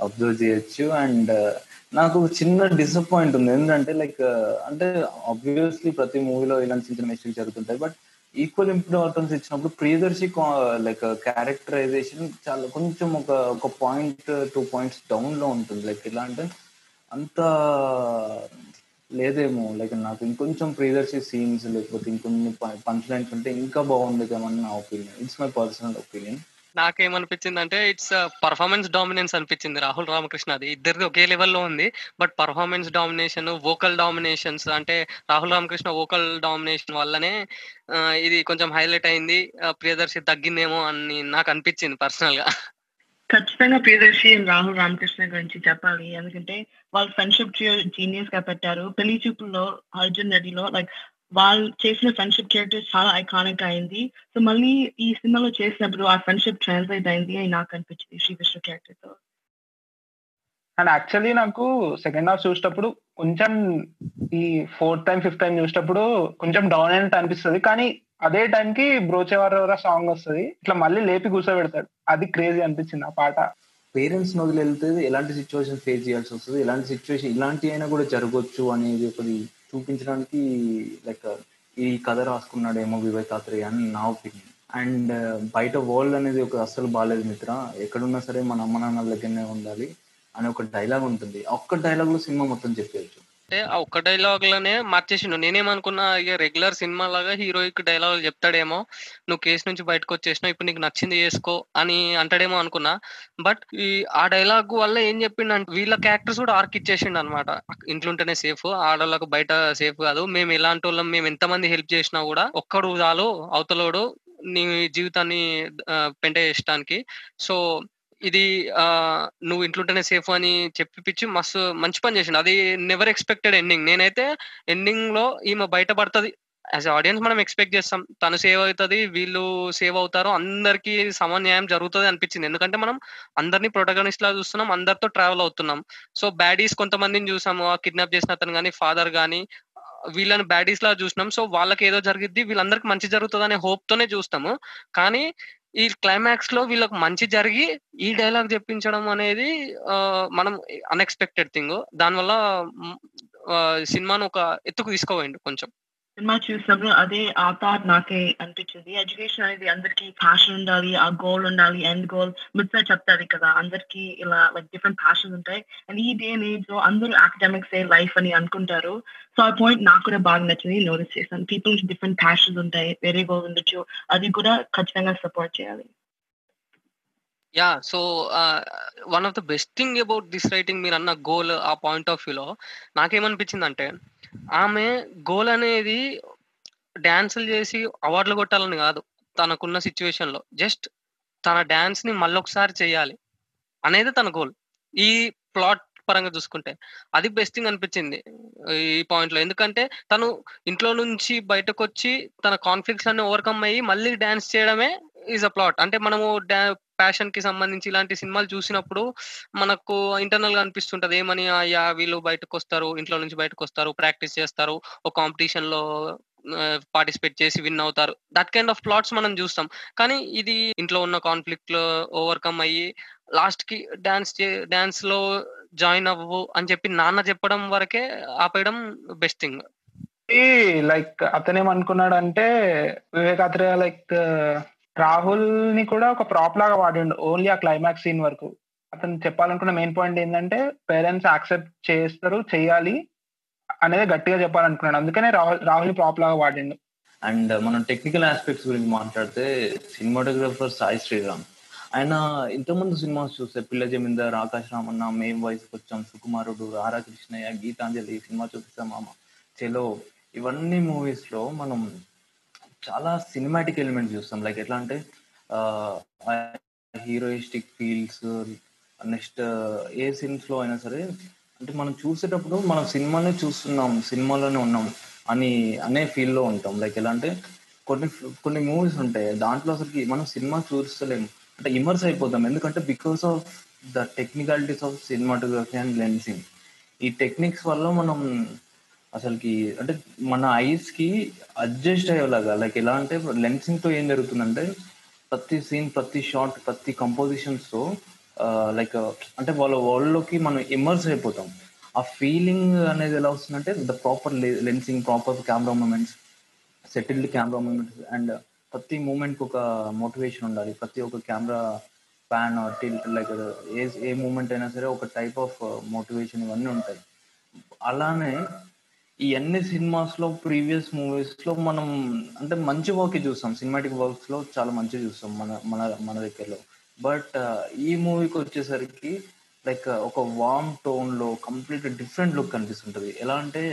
అబ్జర్వ్ చేయొచ్చు. అండ్ నాకు చిన్న డిసప్పాయింట్ ఉంది. ఏంటంటే లైక్ అంటే ఆబ్వియస్లీ ప్రతి మూవీలో ఇలాంటి చిన్న చిన్న మిస్టేక్ జరుగుతుంటాయి. బట్ ఈక్వల్ ఇంపార్టెన్స్ ఇచ్చినప్పుడు ప్రియదర్శి లైక్ క్యారెక్టరైజేషన్ చాలా కొంచెం ఒక ఒక పాయింట్ టూ పాయింట్స్ డౌన్లో ఉంటుంది. లైక్ ఎలా అంటే అంత లేదేమో లైక్ నాకు ఇంకొంచెం ప్రియదర్శి సీన్స్ లేకపోతే ఇంకొన్ని పంచ్ లైన్స్ ఉంటే ఇంకా బాగుండేదేమని నా opinion it's my personal opinion నాకేమనిపించింది అంటే ఇట్స్ పర్ఫార్మెన్స్ డామినెన్స్ అనిపించింది రాహుల్ రామకృష్ణ అది ఇద్దరిది ఒకే లెవెల్లో ఉంది but performance domination vocal dominations అంటే రాహుల్ రామకృష్ణ వోకల్ డామినేషన్ వల్లనే ఇది కొంచెం హైలైట్ అయింది. ప్రియదర్శి తగ్గిందేమో అని నాకు అనిపించింది పర్సనల్గా. ఖచ్చితంగా ప్రియదర్శి రాహుల్ రామకృష్ణ గురించి చెప్పాలి. ఎందుకంటే వాళ్ళు ఫ్రెండ్షిప్ జీనియస్గా పెట్టారు. పెళ్ళి చూపుల్లో అర్జున్ రెడ్డిలో లైక్ వాళ్ళు చేసిన ఫ్రెండ్షిప్ క్యారెక్టర్ చాలా ఐకానిక్ అయింది. సో మళ్ళీ ఈ సినిమాలో చేసినప్పుడు ఆ ఫ్రెండ్షిప్ ట్రాన్స్లేట్ అయింది అని నాకు అనిపించింది శ్రీ క్యారెక్టర్తో. అండ్ యాక్చువల్లీ నాకు సెకండ్ హాఫ్ చూసేటప్పుడు కొంచెం ఈ ఫోర్త్ టైం ఫిఫ్త్ టైం చూసేటప్పుడు కొంచెం డౌన్ అయినట్టు అనిపిస్తుంది. కానీ అదే టైంకి బ్రోచేవార సాంగ్ వస్తుంది ఇట్లా మళ్ళీ లేపి కూర్చోబెడతాడు. అది క్రేజీ అనిపించింది ఆ పాట. పేరెంట్స్ వదిలి వెళ్తే ఎలాంటి సిచ్యువేషన్ ఫేస్ చేయాల్సి వస్తుంది? ఎలాంటి సిచ్యువేషన్ ఇలాంటి అయినా కూడా జరగవచ్చు అనేది ఒకటి చూపించడానికి లైక్ ఈ కథ రాసుకున్నాడేమో వివేక్ ఆత్రేయ అని నా ఒపీనియన్ అండ్ బయట వరల్డ్ అనేది ఒక అస్సలు బాగాలేదు మిత్ర. ఎక్కడున్నా సరే మన అమ్మ నాన్నల దగ్గరనే ఉండాలి అనే ఒక డైలాగ్ ఉంటుంది. ఒక్క డైలాగ్లో సినిమా మొత్తం చెప్పేయచ్చు. అంటే ఆ ఒక్క డైలాగ్లోనే మార్చేసిండు. నేనేమనుకున్నా ఇక రెగ్యులర్ సినిమా లాగా హీరోయిక్ డైలాగ్ చెప్తాడేమో నువ్వు కేసు నుంచి బయటకు వచ్చేసినావు ఇప్పుడు నీకు నచ్చింది చేసుకో అని అంటాడేమో అనుకున్నా. బట్ ఈ ఆ డైలాగ్ వల్ల ఏం చెప్పిండు అంటే వీళ్ళ క్యారెక్టర్స్ కూడా ఆర్క్ ఇచ్చేసిండు అనమాట ఇంట్లో ఉంటేనే సేఫ్ ఆడవాళ్ళకు బయట సేఫ్ కాదు. మేము ఎలాంటి వాళ్ళం మేము ఎంతమంది హెల్ప్ చేసినా కూడా ఒక్కడు చాలు అవతలోడు నీ జీవితాన్ని పెంట చేసడానికి సో ఇది నువ్వు ఇంట్లోనే సేఫ్ అని చెప్పిపించి మస్తు మంచి పని చేసిండు. అది నెవర్ ఎక్స్పెక్టెడ్ ఎండింగ్ నేనైతే ఎండింగ్లో ఈమె బయటపడుతుంది. యాజ్ ఆడియన్స్ మనం ఎక్స్పెక్ట్ చేస్తాం. తను సేవ్ అవుతుంది వీళ్ళు సేవ్ అవుతారు. అందరికీ సమన్యాయం జరుగుతుంది అనిపించింది. ఎందుకంటే మనం అందరినీ ప్రొటగనిస్ట్ లా చూస్తున్నాం అందరితో ట్రావెల్ అవుతున్నాం. సో బ్యాడీస్ కొంతమందిని చూసాము కిడ్నాప్ చేసిన అతను కానీ ఫాదర్ కానీ వీళ్ళని బ్యాడీస్ లా చూసినాం. సో వాళ్ళకి ఏదో జరిగిద్ది వీళ్ళందరికి మంచి జరుగుతుంది అనే హోప్ తోనే చూస్తాము. కానీ ఈ క్లైమాక్స్లో వీళ్ళకి మంచి జరిగి ఈ డైలాగ్ చెప్పించడం అనేది ఆ, మనం అన్ఎక్స్పెక్టెడ్ థింగ్ దానివల్ల ఆ, సినిమాను ఒక ఎత్తుకు తీసుకోవండి కొంచెం. సినిమా చూసినప్పుడు అదే ఆ థాట్ నాకే అనిపించింది. ఎడ్యుకేషన్ అనేది అందరికి ప్యాషన్ ఉండాలి ఆ గోల్ ఉండాలి ఎండ్ గోల్ మిగతా చెప్తారు కదా అందరికి ఇలా లైక్ డిఫరెంట్ ప్యాషన్ ఉంటాయి. అండ్ ఈ డే ఏజ్లో అందరూ అకాడమిక్స్ ఏ లైఫ్ అని అనుకుంటారు. సో ఆ పాయింట్ నాకు కూడా బాగా నచ్చింది నోటీస్ చేశాను. పీపుల్ డిఫరెంట్ ప్యాషన్స్ ఉంటాయి వేరే గోల్ ఉండొచ్చు. అది కూడా ఖచ్చితంగా సపోర్ట్ చేయాలి. Yeah so one of the best thing about this writing మీరు అన్న గోల్ ఆ పాయింట్ ఆఫ్ వ్యూలో నాకేమనిపించింది అంటే ఆమె గోల్ అనేది డాన్సులు చేసి అవార్డులు కొట్టాలని కాదు తనకున్న సిచ్యువేషన్లో. జస్ట్ తన డాన్స్ని మళ్ళొకసారి చేయాలి అనేది తన గోల్ ఈ ప్లాట్ పరంగా చూసుకుంటే అది బెస్ట్ థింగ్ అనిపించింది ఈ పాయింట్లో. ఎందుకంటే తను ఇంట్లో నుంచి బయటకు వచ్చి తన కాన్ఫ్లిక్ట్స్ అన్ని ఓవర్కమ్ అయ్యి మళ్ళీ డాన్స్ చేయడమే ఈజ్ అ ప్లాట్ అంటే మనము ప్యాషన్కి సంబంధించి ఇలాంటి సినిమాలు చూసినప్పుడు మనకు ఇంటర్నల్గా అనిపిస్తుంటది. ఏమని అయ్యా వీళ్ళు బయటకు వస్తారు ఇంట్లో నుంచి బయటకు వస్తారు ప్రాక్టీస్ చేస్తారు ఒక కాంపిటీషన్లో పార్టిసిపేట్ చేసి విన్ అవుతారు. దట్ కైండ్ ఆఫ్ ప్లాట్స్ మనం చూస్తాం. కానీ ఇది ఇంట్లో ఉన్న కాన్ఫ్లిక్ట్లో ఓవర్కమ్ అయ్యి లాస్ట్కి డాన్స్ డాన్స్లో జాయిన్ అవ్వు అని చెప్పి నాన్న చెప్పడం వరకే ఆపేయడం బెస్ట్ థింగ్ లైక్ అతనేమనుకున్నాడు అంటే వివేకాత్రేయ లైక్ రాహుల్ని కూడా ఒక ప్రాప్ లాగా వాడిండు ఓన్లీ ఆ క్లైమాక్స్ సీన్ వరకు. అతను చెప్పాలనుకున్న మెయిన్ పాయింట్ ఏంటంటే పేరెంట్స్ యాక్సెప్ట్ చేస్తారు చేయాలి అనేది గట్టిగా చెప్పాలనుకున్నాడు. అందుకనే రాహుల్ రాహుల్ ప్రాప్ లాగా వాడిండు. అండ్ మనం టెక్నికల్ ఆస్పెక్ట్స్ గురించి మాట్లాడితే సినిమాటోగ్రఫర్ సాయి శ్రీరామ్. ఆయన ఇంతకుముందు సినిమాస్ చూస్తే పిల్ల జమీందార్ ఆకాశ్ రామన్న మేం వయసుకు వచ్చాం సుకుమారుడు రారా కృష్ణయ్య గీతాంజలి సినిమా చూపిస్తాం మామ చెలో. ఇవన్నీ మూవీస్లో మనం చాలా సినిమాటిక్ ఎలిమెంట్స్ చూస్తాం. లైక్ ఎట్లా అంటే హీరోయిస్టిక్ ఫీల్స్ నెక్స్ట్ ఏ సీన్స్లో అయినా సరే అంటే మనం చూసేటప్పుడు మనం సినిమానే చూస్తున్నాం సినిమాలోనే ఉన్నాం అని అనే ఫీల్లో ఉంటాం. లైక్ ఎలా అంటే కొన్ని కొన్ని మూవీస్ ఉంటాయి. దాంట్లో అసలు మనం సినిమా చూస్తలేము అంటే ఇమర్స్ అయిపోతాం. ఎందుకంటే because of the technicalities of cinematography and lensing ఈ టెక్నిక్స్ వల్ల మనం అసలుకి అంటే మన ఐస్కి అడ్జస్ట్ అయ్యేలాగా లైక్ ఎలా అంటే లెన్సింగ్తో ఏం జరుగుతుందంటే ప్రతి సీన్ ప్రతి షాట్ ప్రతి కంపోజిషన్స్తో లైక్ అంటే వాళ్ళ వరల్డ్లోకి మనం ఇమర్స్ అయిపోతాం. ఆ ఫీలింగ్ అనేది ఎలా వస్తుందంటే the proper lensing proper camera moments settled camera moments and ప్రతి మూమెంట్ ఒక మోటివేషన్ ఉండాలి. ప్రతి ఒక్క కెమెరా ప్యాన్ టిల్ట్ లైక్ ఏ ఏ మూమెంట్ అయినా సరే ఒక టైప్ ఆఫ్ మోటివేషన్ ఇవన్నీ ఉంటాయి. అలానే ఈ అన్ని సినిమాస్లో ప్రీవియస్ మూవీస్లో మనం అంటే మంచి వర్క్ చూస్తాం. సినిమాటిక్ వర్క్స్లో చాలా మంచిగా చూస్తాం మన మన మన దగ్గరలో. బట్ ఈ మూవీకి వచ్చేసరికి లైక్ ఒక వామ్ టోన్లో కంప్లీట్ డిఫరెంట్ లుక్ కనిపిస్తుంటది ఎలా అంటే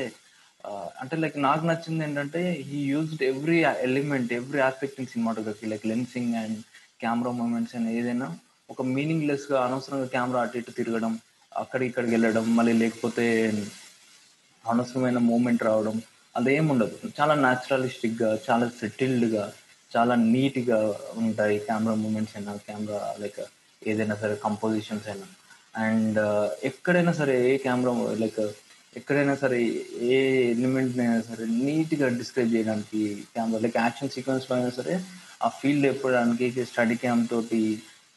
అంటే లైక్ నాకు నచ్చింది ఏంటంటే he used every element every aspect in cinematography like lensing and camera moments and ఏదైనా ఒక మీనింగ్ లెస్గా అనవసరంగా కెమెరా అటు ఇటు తిరగడం అక్కడికి ఇక్కడికి వెళ్ళడం మళ్ళీ లేకపోతే అనవసరమైన మూమెంట్ రావడం అదేం ఉండదు చాలా న్యాచురలిస్టిక్గా చాలా సెటిల్డ్గా చాలా నీట్గా ఉంటాయి కెమెరా మూమెంట్స్ అయినా కెమెరా లైక్ ఏదైనా సరే కంపోజిషన్స్ అయినా. అండ్ ఎక్కడైనా సరే ఏ కెమెరా లైక్ ఎక్కడైనా సరే ఏ ఎలిమెంట్ అయినా సరే నీట్గా డిస్క్రైబ్ చేయడానికి కెమెరా లైక్ యాక్షన్ సీక్వెన్స్లో అయినా సరే ఆ ఫీల్డ్ ఎప్పడానికి స్టడీ క్యామ్ తోటి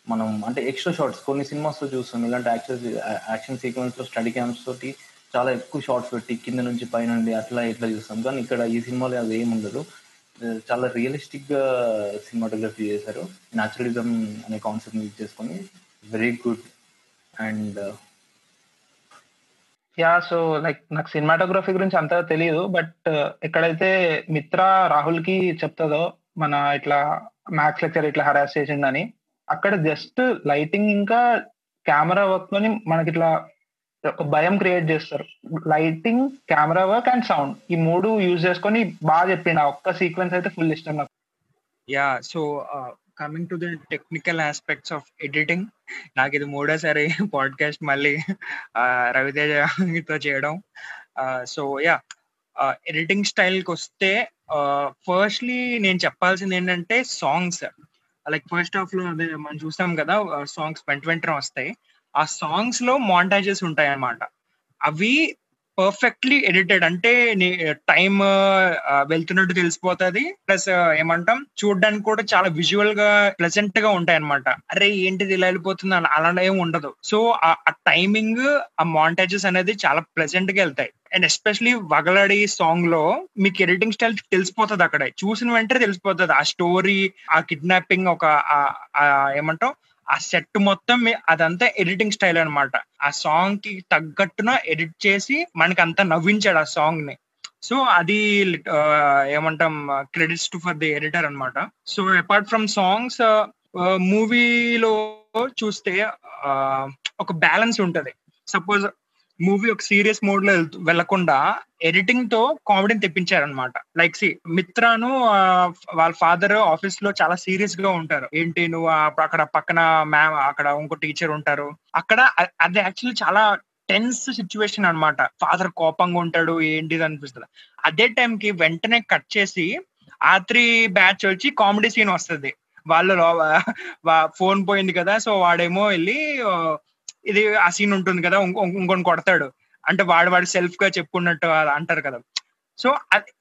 మనం అంటే ఎక్స్ట్రా షార్ట్స్ కొన్ని సినిమాస్లో చూస్తాం. ఇలాంటి యాక్షన్ యాక్షన్ సీక్వెన్స్లో స్టడీ క్యామ్స్ తోటి చాలా ఎక్కువ షార్ట్స్ పెట్టి కింద నుంచి పైన అట్లా ఇట్లా చూస్తాం. కానీ ఇక్కడ ఈ సినిమాలో అది ఏమి ఉండదు. చాలా రియలిస్టిక్గా సినిమాటోగ్రఫీ చేశారు. న్యాచురలిజం అనే కాన్సెప్ట్ యూజ్ చేసుకొని very good and yeah so like నాకు సినిమాటోగ్రఫీ గురించి అంతగా తెలియదు బట్ uh, ఎక్కడైతే మిత్ర రాహుల్కి చెప్తుందో మన ఇట్లా మ్యాథ్స్ లెక్చర్ ఇట్లా హరాస్ చేసిండని అక్కడ జస్ట్ లైటింగ్ ఇంకా కెమెరా వర్క్లోని మనకి ఇట్లా భయం క్రియేట్ చేస్తారు. Lighting camera work and sound ఈ మూడు యూజ్ చేసుకొని బాగా చెప్పిండు ఆ ఒక్క సీక్వెన్స్ అయితే ఫుల్ ఇష్టం నాకు. Yeah so coming to the technical aspects of editing నాకు ఇది మూడోసారి పాడ్కాస్ట్ మళ్ళీ రవితేజతో చేయడం. సో యా ఎడిటింగ్ స్టైల్కి వస్తే ఫస్ట్లీ నేను చెప్పాల్సింది ఏంటంటే సాంగ్స్ లైక్ ఫస్ట్ హాఫ్లో అదే మనం చూసాం కదా సాంగ్స్ వెంట వెంటనే వస్తాయి. ఆ సాంగ్స్లో మాంటాజెస్ ఉంటాయి అన్నమాట అవి పర్ఫెక్ట్లీ ఎడిటెడ్ అంటే టైం వెళ్తున్నట్టు తెలిసిపోతుంది. ప్లస్ ఏమంటాం? చూడడానికి కూడా చాలా విజువల్గా ప్లెజెంట్గా ఉంటాయి అనమాట అరే ఏంటిది ఇలా వెళ్ళిపోతుంది? అలా ఏం ఉండదు. సో ఆ టైమింగ్ ఆ మాంటేజెస్ అనేది చాలా ప్లెజెంట్గా వెళ్తాయి. అండ్ ఎస్పెషలీ వగలడి సాంగ్లో మీకు ఎడిటింగ్ స్టైల్ తెలిసిపోతుంది అక్కడ. చూసిన వెంటనే తెలిసిపోతుంది. ఆ స్టోరీ ఆ కిడ్నాపింగ్ ఒక ఏమంటాం? ఆ సెట్ మొత్తం అదంతా ఎడిటింగ్ స్టైల్ అన్నమాట. ఆ సాంగ్కి తగ్గట్టున ఎడిట్ చేసి మనకి అంతా నవ్వించాడు ఆ సాంగ్ని. సో అది ఏమంటాం credits to for the editor అన్నమాట. సో అపార్ట్ ఫ్రమ్ సాంగ్స్ మూవీలో చూస్తే ఒక బ్యాలెన్స్ ఉంటది. సపోజ్ మూవీ ఒక సీరియస్ మోడ్లో వెళ్తూ- వెళ్ళకుండా ఎడిటింగ్తో కామెడీని తెప్పించారనమాట లైక్ సి మిత్రాను వాళ్ళ ఫాదర్ ఆఫీస్లో చాలా సీరియస్గా ఉంటారు. ఏంటి నువ్వు అక్కడ పక్కన మ్యామ్ అక్కడ ఇంకో టీచర్ ఉంటారు. అక్కడ అది యాక్చువల్లీ చాలా టెన్స్ సిచ్యువేషన్ అన్నమాట. ఫాదర్ కోపంగా ఉంటాడు ఏంటిది అనిపిస్తుంది. అదే టైం కి వెంటనే కట్ చేసి ఆ త్రీ బ్యాచ్ వచ్చి కామెడీ సీన్ వస్తుంది. వాళ్ళు ఫోన్ పోయింది కదా సో వాడేమో వెళ్ళి ఇది ఆ సీన్ ఉంటుంది కదా ఇంకొని కొడతాడు. అంటే వాడు వాడు సెల్ఫ్గా చెప్పుకున్నట్టు అంటారు కదా. సో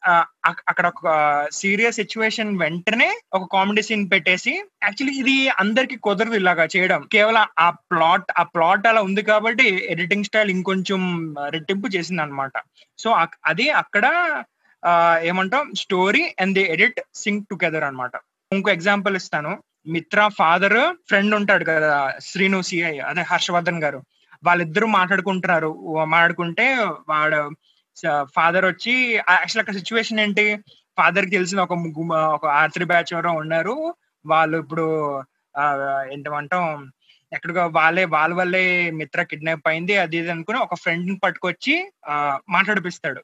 ఆ, అక్కడ ఒక సీరియస్ సిచ్యువేషన్ వెంటనే ఒక కామెడీ సీన్ పెట్టేసి యాక్చువల్లీ ఇది అందరికి కుదరదు ఇలాగా చేయడం. కేవలం ఆ ప్లాట్ ఆ ప్లాట్ అలా ఉంది కాబట్టి ఎడిటింగ్ స్టైల్ ఇంకొంచెం రెట్టింపు చేసింది అనమాట సో అది అక్కడ ఏమంటాం story and the edit sync together అన్నమాట ఇంకో ఎగ్జాంపుల్ ఇస్తాను. మిత్ర ఫాదర్ ఫ్రెండ్ ఉంటాడు కదా శ్రీను సిఐ అదే హర్షవర్ధన్ గారు. వాళ్ళిద్దరూ మాట్లాడుకుంటున్నారు. మాట్లాడుకుంటే వాడు ఫాదర్ వచ్చి యాక్చువల్ అక్కడ సిచ్యువేషన్ ఏంటి? ఫాదర్కి తెలిసిన ఒక ముగ్గు- ఒక ఆర్త్రి బ్యాచ్ ఎవరో ఉన్నారు. వాళ్ళు ఇప్పుడు ఆ, ఏంటమంటాం ఎక్కడికో వాళ్ళే వాళ్ళ వల్లే మిత్ర కిడ్నాప్ అయింది అది ఇది అనుకుని ఒక ఫ్రెండ్ని పట్టుకొచ్చి ఆ, మాట్లాడిపిస్తాడు.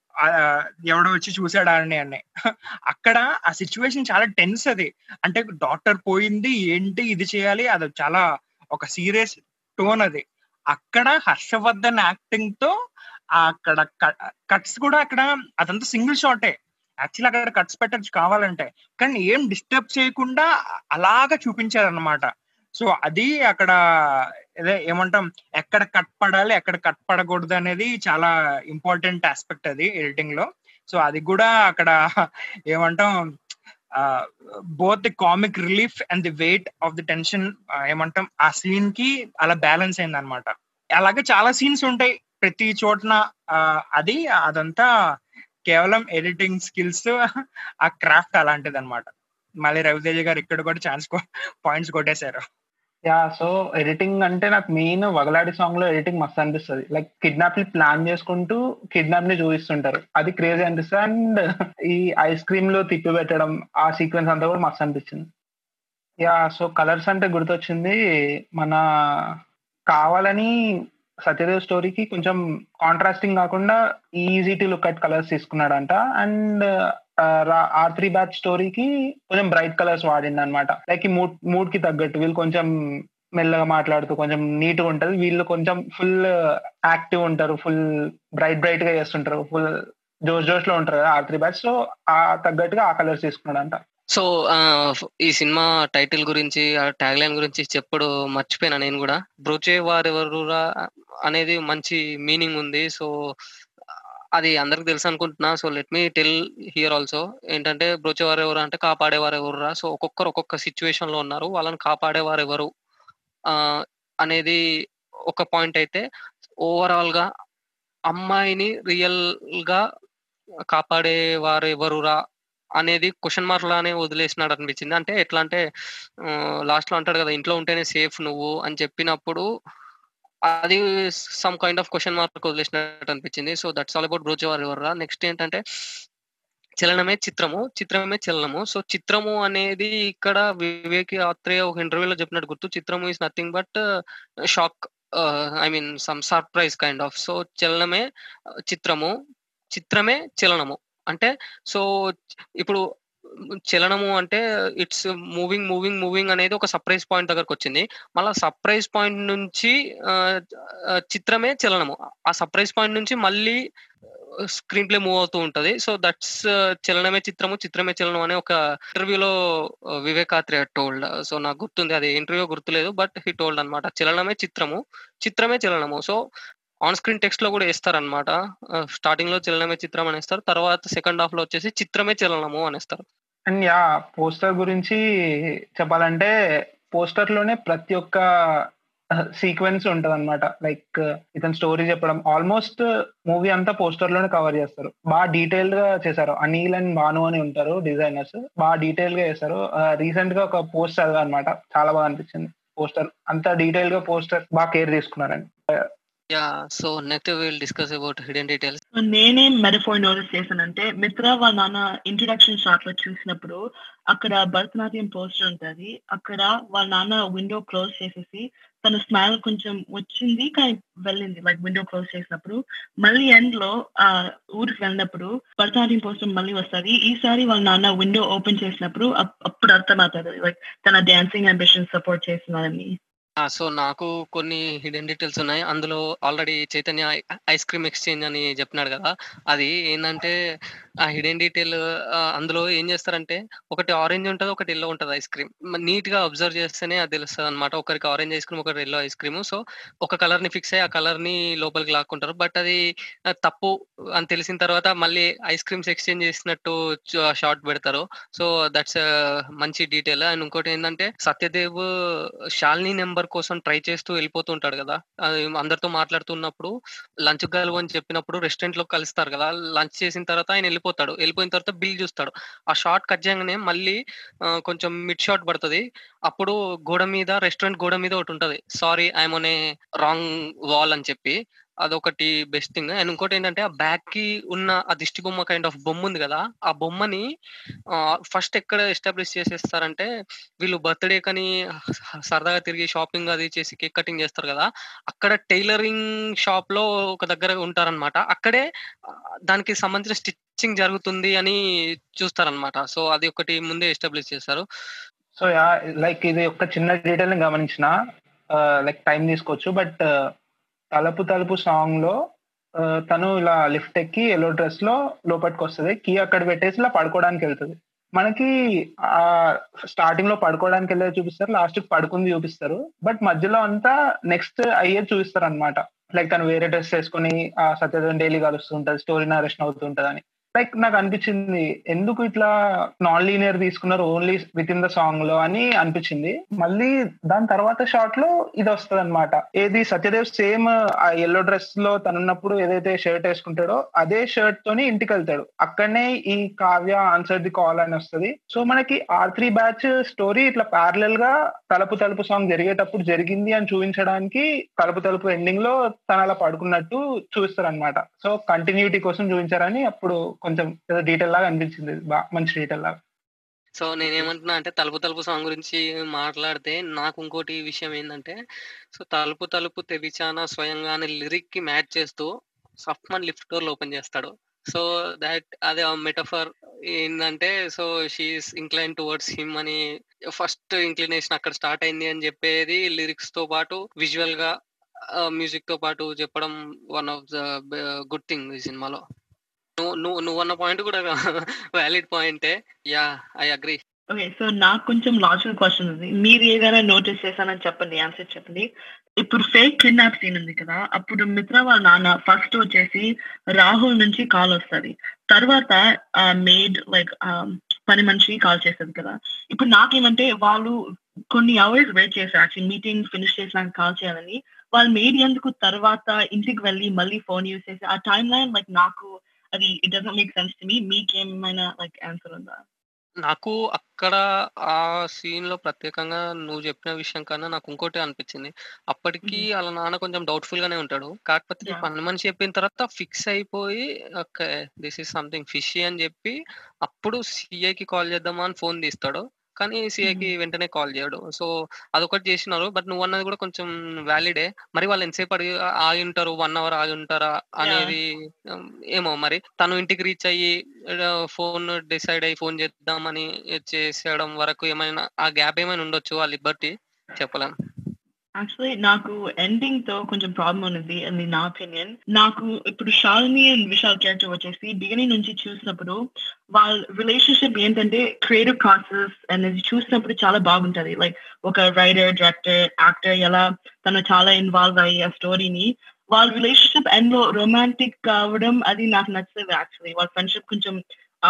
ఎవడో వచ్చి చూసాడు అని అని. అక్కడ ఆ సిచ్యువేషన్ చాలా టెన్స్ అది. అంటే డాక్టర్ పోయింది ఏంటి ఇది చేయాలి అది చాలా ఒక సీరియస్ టోన్ అది. అక్కడ హర్షవర్ధన్ యాక్టింగ్తో అక్కడ కట్స్ కూడా అక్కడ అదంతా సింగిల్ షాటే యాక్చువల్ అక్కడ కట్స్ పెట్టచ్చు కావాలంటే. కానీ ఏం డిస్టర్బ్ చేయకుండా అలాగా చూపించారన్నమాట. సో అది అక్కడ అదే ఏమంటాం ఎక్కడ కట్ పడాలి ఎక్కడ కట్ పడకూడదు అనేది చాలా ఇంపార్టెంట్ ఆస్పెక్ట్ అది ఎడిటింగ్లో సో అది కూడా అక్కడ ఏమంటాం both the comic relief and the weight of the tension ఏమంటాం ఆ సీన్కి అలా బ్యాలెన్స్ అయింది అనమాట అలాగే చాలా సీన్స్ ఉంటాయి ప్రతి చోటన అది అదంతా కేవలం ఎడిటింగ్ స్కిల్స్ ఆ క్రాఫ్ట్ అలాంటిది అనమాట మళ్ళీ రవితేజ గారు ఇక్కడ కూడా ఛాన్స్ పాయింట్స్ కొట్టేశారు. యా సో ఎడిటింగ్ అంటే నాకు మెయిన్ వగలాడి సాంగ్లో ఎడిటింగ్ మస్తు అనిపిస్తుంది. లైక్ కిడ్నాప్ని ప్లాన్ చేసుకుంటూ కిడ్నాప్ని చూపిస్తుంటారు. అది క్రేజీ అనిపిస్తుంది అండ్ ఈ ఐస్ క్రీమ్లో తిప్పి పెట్టడం ఆ సీక్వెన్స్ అంతా కూడా మస్తు అనిపించింది. యా సో కలర్స్ అంటే గుర్తొచ్చింది మన కావాలని సత్యదేవ్ స్టోరీకి కొంచెం కాంట్రాస్టింగ్ కాకుండా easy to look at colours తీసుకున్నాడంట. అండ్ ఆర్ త్రీ బ్యాచ్ స్టోరీకి కొంచెం బ్రైట్ కలర్స్ వాడింది అనమాట లైక్ ఈ మూడ్ మూడ్కి తగ్గట్టు వీళ్ళు కొంచెం మెల్లగా మాట్లాడుతూ కొంచెం నీట్గా ఉంటది వీళ్ళు కొంచెం ఫుల్ యాక్టివ్ ఉంటారు. ఫుల్ బ్రైట్ బ్రైట్గా చేస్తుంటారు. ఫుల్ జోష్ జోష్లో ఉంటారు కదా ఆర్త్రీ బ్యాచ్ సో ఆ తగ్గట్టుగా ఆ కలర్స్ తీసుకున్నాడంట. సో ఆ, ఈ సినిమా టైటిల్ గురించి ఆ ట్యాగ్ లైన్ గురించి చెప్పడు మర్చిపోయినా నేను కూడా. బ్రోచే వారెవరురా అనేది మంచి మీనింగ్ ఉంది. సో అది అందరికి తెలుసు అనుకుంటున్నా. So let me tell here also ఏంటంటే బ్రోచేవారు ఎవరు అంటే కాపాడేవారు ఎవరురా సో ఒక్కొక్కరు ఒక్కొక్క సిచ్యువేషన్లో ఉన్నారు. వాళ్ళని కాపాడేవారు ఎవరు ఆ, అనేది ఒక పాయింట్ అయితే ఓవరాల్గా అమ్మాయిని రియల్గా కాపాడేవారు ఎవరురా అనేది క్వశ్చన్ మార్క్ లానే వదిలేసినాడు అనిపించింది. అంటే ఎట్లా అంటే లాస్ట్లో అంటాడు కదా ఇంట్లో ఉంటేనే సేఫ్ నువ్వు అని చెప్పినప్పుడు అది some kind of question mark వదిలేసినట్టు అనిపించింది. So that's all about Brochevaru next ఏంటంటే చలనమే చిత్రము చిత్రమే చలనము. సో చిత్రము అనేది ఇక్కడ వివేక్ ఆత్రేయ ఒక ఇంటర్వ్యూలో చెప్పినట్టు గుర్తు. చిత్రము is nothing but shock I mean some surprise kind of so చలనమే uh, Chitramu చిత్రమే చలనము. అంటే సో ఇప్పుడు చలనము అంటే ఇట్స్ మూవింగ్ మూవింగ్ మూవింగ్ అనేది ఒక సర్ప్రైజ్ పాయింట్ దగ్గరకు వచ్చింది. మళ్ళీ సర్ప్రైజ్ పాయింట్ నుంచి ఆ, చిత్రమే చలనము. ఆ సర్ప్రైజ్ పాయింట్ నుంచి మళ్ళీ స్క్రీన్ ప్లే మూవ్ అవుతూ ఉంటది. సో దట్స్ చలనమే చిత్రము చిత్రమే చలనం అనే ఒక ఇంటర్వ్యూలో వివేకాత్రి టోల్డ్ సో నాకు గుర్తుంది అది ఇంటర్వ్యూ గుర్తులేదు బట్ హీ టోల్డ్ అన్నమాట. చలనమే చిత్రము చిత్రమే చలనము. సో ఆన్ స్క్రీన్ టెక్స్ట్లో కూడా వేస్తారనమాట స్టార్టింగ్లో చలనమే చిత్రం అనేస్తారు తర్వాత సెకండ్ హాఫ్లో వచ్చేసి చిత్రమే చలనము అనేస్తారు. అండ్ యా పోస్టర్ గురించి చెప్పాలంటే పోస్టర్లోనే ప్రతి ఒక్క సీక్వెన్స్ ఉంటది అనమాట లైక్ ఇతని స్టోరీ చెప్పడం ఆల్మోస్ట్ మూవీ అంతా పోస్టర్లోనే కవర్ చేస్తారు. బాగా డీటెయిల్డ్గా చేశారు. అనిల్ అండ్ భాను అని ఉంటారు డిజైనర్స్. బాగా డీటెయిల్గా చేశారు. రీసెంట్గా ఒక పోస్ట్ చదివా అనమాట చాలా బాగా అనిపించింది. పోస్టర్ అంత డీటెయిల్గా పోస్టర్ బాగా కేర్ తీసుకున్నారండి. Yeah so next will discuss about hidden details నేనేం మెటఫోర్ నోటీస్ చేశానంటే మిత్ర వాళ్ళ నాన్న ఇంట్రొడక్షన్ షాట్లో చూసినప్పుడు అక్కడ భరతనాట్యం పోస్టర్ ఉంటది. అక్కడ వాళ్ళ నాన్న విండో క్లోజ్ చేసేసి తన స్మైల్ కొంచెం వచ్చింది కానీ వెళ్ళింది. లైక్ విండో క్లోజ్ చేసినప్పుడు మళ్ళీ ఎండ్లో ఆ ఊరికి వెళ్ళినప్పుడు భరతనాట్యం పోస్టర్ మళ్ళీ వస్తుంది. ఈసారి వాళ్ళ నాన్న విండో ఓపెన్ చేసినప్పుడు అప్- అప్పుడు అర్థమవుతుంది. లైక్ తన డాన్సింగ్ అంబిషన్ సపోర్ట్ చేస్తున్నారని. సో నాకు కొన్ని హిడెన్ డీటెయిల్స్ ఉన్నాయి. అందులో already Chaitanya ice cream exchange అని చెప్పినాడు కదా. అది ఏంటంటే ఆ హిడెన్ డీటెయిల్ అందులో ఏం చేస్తారంటే ఒకటి ఆరెంజ్ ఉంటుంది ఒకటి ఎల్లో ఉంటుంది ఐస్ క్రీమ్. నీట్గా అబ్జర్వ్ చేస్తేనే అది తెలుస్తుంది అనమాట ఒకరికి ఆరెంజ్ ఐస్ క్రీమ్ ఒకటి ఎల్లో ఐస్ క్రీమ్. సో ఒక కలర్ని ఫిక్స్ అయ్యి ఆ కలర్ని లోపలికి లాక్కుంటారు. బట్ అది తప్పు అని తెలిసిన తర్వాత మళ్ళీ ఐస్ క్రీమ్స్ ఎక్స్చేంజ్ చేసినట్టు షార్ట్ పెడతారు. సో దట్స్ మంచి డీటెయిల్. అండ్ ఇంకోటి ఏంటంటే సత్యదేవ్ 'శాలిని నెంబర్ కోసం ట్రై చేస్తూ వెళ్ళిపోతూ ఉంటాడు కదా అందరితో మాట్లాడుతున్నప్పుడు లంచ్ గలవు అని చెప్పినప్పుడు రెస్టారెంట్లో కలుస్తారు కదా. లంచ్ చేసిన తర్వాత ఆయన వెళ్ళిపోతాడు. వెళ్ళిపోయిన తర్వాత బిల్ చూస్తాడు. ఆ షార్ట్ కట్ చేయగానే మళ్ళీ కొంచెం మిడ్ షాట్ పడుతుంది. అప్పుడు గోడ మీద రెస్టారెంట్ గోడ మీద ఒకటి ఉంటది. సారీ ఐఎమ్ అనే రాంగ్ వాల్ అని చెప్పి అదొకటి బెస్ట్ థింగ్ అండ్ ఇంకోటి ఏంటంటే ఆ బ్యాక్కి ఉన్న ఆ దిష్టి బొమ్మ కైండ్ ఆఫ్ బొమ్మ ఉంది కదా ఆ బొమ్మని ఫస్ట్ ఎక్కడ ఎస్టాబ్లిష్ చేసేస్తారంటే వీళ్ళు బర్త్డే కని సరదాగా తిరిగి షాపింగ్ అది చేసి కేక్ కటింగ్ చేస్తారు కదా అక్కడ టైలరింగ్ షాప్లో ఒక దగ్గర ఉంటారన్నమాట. అక్కడే దానికి సంబంధించిన స్టిచ్చింగ్ జరుగుతుంది అని చూస్తారనమాట సో అది ఒకటి ముందే ఎస్టాబ్లిష్ చేస్తారు. సో లైక్ ఇది ఒక చిన్న డీటెయిల్ని గమనించిన లైక్ టైం తీసుకోవచ్చు. బట్ తలుపు తలుపు సాంగ్లో తను ఇలా లిఫ్ట్ ఎక్కి ఎల్లో డ్రెస్లో లోపలికి వస్తుంది. కీ అక్కడ పెట్టేసి ఇలా పడుకోవడానికి వెళ్తుంది. మనకి ఆ స్టార్టింగ్లో పడుకోవడానికి వెళ్ళేది చూపిస్తారు లాస్ట్కి పడుకుంది చూపిస్తారు. బట్ మధ్యలో అంతా నెక్స్ట్ అయ్యేది చూపిస్తారు అనమాట లైక్ తను వేరే డ్రెస్ వేసుకుని ఆ సత్యదేవన్ డైలీ కలుస్తుంటది స్టోరీ నరేషన్ అవుతుంటది అని లైక్ నాకు అనిపించింది ఎందుకు ఇట్లా నాన్ లీనియర్ తీసుకున్నారు ఓన్లీ విత్ ఇన్ ద సాంగ్లో అని అనిపించింది. మళ్ళీ దాని తర్వాత షార్ట్లో ఇది వస్తుంది అనమాట ఏది సత్యదేవ్ సేమ్ ఆ ఎల్లో డ్రెస్లో తనున్నప్పుడు ఏదైతే షర్ట్ వేసుకుంటాడో అదే షర్ట్ తోని ఇంటికి వెళ్తాడు అక్కడనే ఈ కావ్య ఆన్సర్ ది కాల్ అని వస్తుంది. సో మనకి ఆర్ త్రీ బ్యాచ్ స్టోరీ ఇట్లా ప్యారలల్గా తలుపు తలుపు సాంగ్ జరిగేటప్పుడు జరిగింది అని చూపించడానికి తలుపు తలుపు ఎండింగ్లో తను అలా పడుకున్నట్టు చూస్తారు అనమాట సో కంటిన్యూటీ కోసం చూపించారని అప్పుడు కొంచెం ఏదో డీటెయిల్ లాగా అనిపించింది. మంచి డీటెయిల్ లాగా. సో నేనేమంటున్నా అంటే తలుపు తలుపు సాంగ్ గురించి మాట్లాడితే నాకు ఇంకోటి విషయం ఏంటంటే సో తలుపు తలుపు తెరిచానా స్వయంగానే లిరిక్కి మ్యాచ్ చేస్తూ సఫ్మన్ లిఫ్ట్ డోర్ ఓపెన్ చేస్తాడు. సో దాట్ అదే మెటఫర్ ఏంటంటే so she's inclined towards him అని ఫస్ట్ ఇంక్లినేషన్ అక్కడ స్టార్ట్ అయింది అని చెప్పేది లిరిక్స్తో పాటు విజువల్గా మ్యూజిక్తో పాటు చెప్పడం one of the good thing ఈ సినిమాలో. నువ్వు నువ్వు నువ్వు అన్న పాయింట్ కూడా వ్యాలిడ్ పాయింటే yeah I agree okay so నాకు కొంచెం లాజికల్ క్వశ్చన్ ఉంది. మీరు ఏదైనా నోటీస్ చేశానని చెప్పండి ఆన్సర్ చెప్పండి. ఇప్పుడు ఫేక్ కిడ్నాప్ సీన్ ఉంది కదా అప్పుడు మిత్ర వాళ్ళ నాన్న ఫస్ట్ వచ్చేసి రాహుల్ నుంచి కాల్ వస్తుంది. తర్వాత మేడ్ లైక్ పని మనిషి కాల్ చేస్తుంది కదా. ఇప్పుడు నాకేమంటే వాళ్ళు కొన్ని అవర్స్ వెయిట్ చేశారు. యాక్చువల్లీ మీటింగ్ ఫినిష్ చేసినాక కాల్ చేయాలని. వాళ్ళు మేడ్ ఎందుకు తర్వాత ఇంటికి వెళ్ళి మళ్ళీ ఫోన్ యూస్ చేసి ఆ టైం లైన్ లైక్ నాకు అది it doesn't make sense to me మీకేమైనా లైక్ ఆన్సర్ ఉందా? నాకు అక్కడ ఆ సీన్లో ప్రత్యేకంగా నువ్వు చెప్పిన విషయం కన్నా నాకు ఇంకోటి అనిపించింది. అప్పటికి. వాళ్ళ నాన్న కొంచెం డౌట్ఫుల్ గానే ఉంటాడు. కాకపోతే. పని మనిషి చెప్పిన తర్వాత ఫిక్స్ అయిపోయి okay this is something fishy అని చెప్పి అప్పుడు సిఐకి కాల్ చేద్దామా అని ఫోన్ తీస్తాడు. కానీ సిఐకి వెంటనే కాల్ చేయడు. సో అదొకటి చేసినారు. బట్ నువ్వు అన్నది కూడా కొంచెం వ్యాలిడే. మరి వాళ్ళు ఎంతసేపు అడిగి ఆగి ఉంటారు? వన్ అవర్ ఆగి ఉంటారా? అనేది ఏమో మరి. తను ఇంటికి రీచ్ అయ్యి ఫోన్ డిసైడ్ అయ్యి ఫోన్ చేద్దామని చేసేయడం వరకు ఏమైనా ఆ గ్యాప్ ఏమైనా ఉండొచ్చు ఆ లిబర్టీ చెప్పలేం. యాక్చువల్లీ నాకు ఎండింగ్తో కొంచెం ప్రాబ్లం ఉన్నది అది నా ఒపీనియన్ నాకు ఇప్పుడు షాలిని అండ్ విశాల్ క్యారెక్టర్ వచ్చేసి బిగినింగ్ నుంచి చూసినప్పుడు వాళ్ళ రిలేషన్షిప్ ఏంటంటే క్రియేటివ్ ప్రాసెస్ అనేది చూసినప్పుడు చాలా బాగుంటది. లైక్ ఒక రైటర్ డైరెక్టర్ యాక్టర్ ఎలా తను చాలా ఇన్వాల్వ్ అయ్యి ఆ స్టోరీని వాళ్ళ రిలేషన్షిప్ ఎండ్లో రొమాంటిక్ కావడం అది నాకు నచ్చలేదు యాక్చువల్లీ వాళ్ళ ఫ్రెండ్షిప్ కొంచెం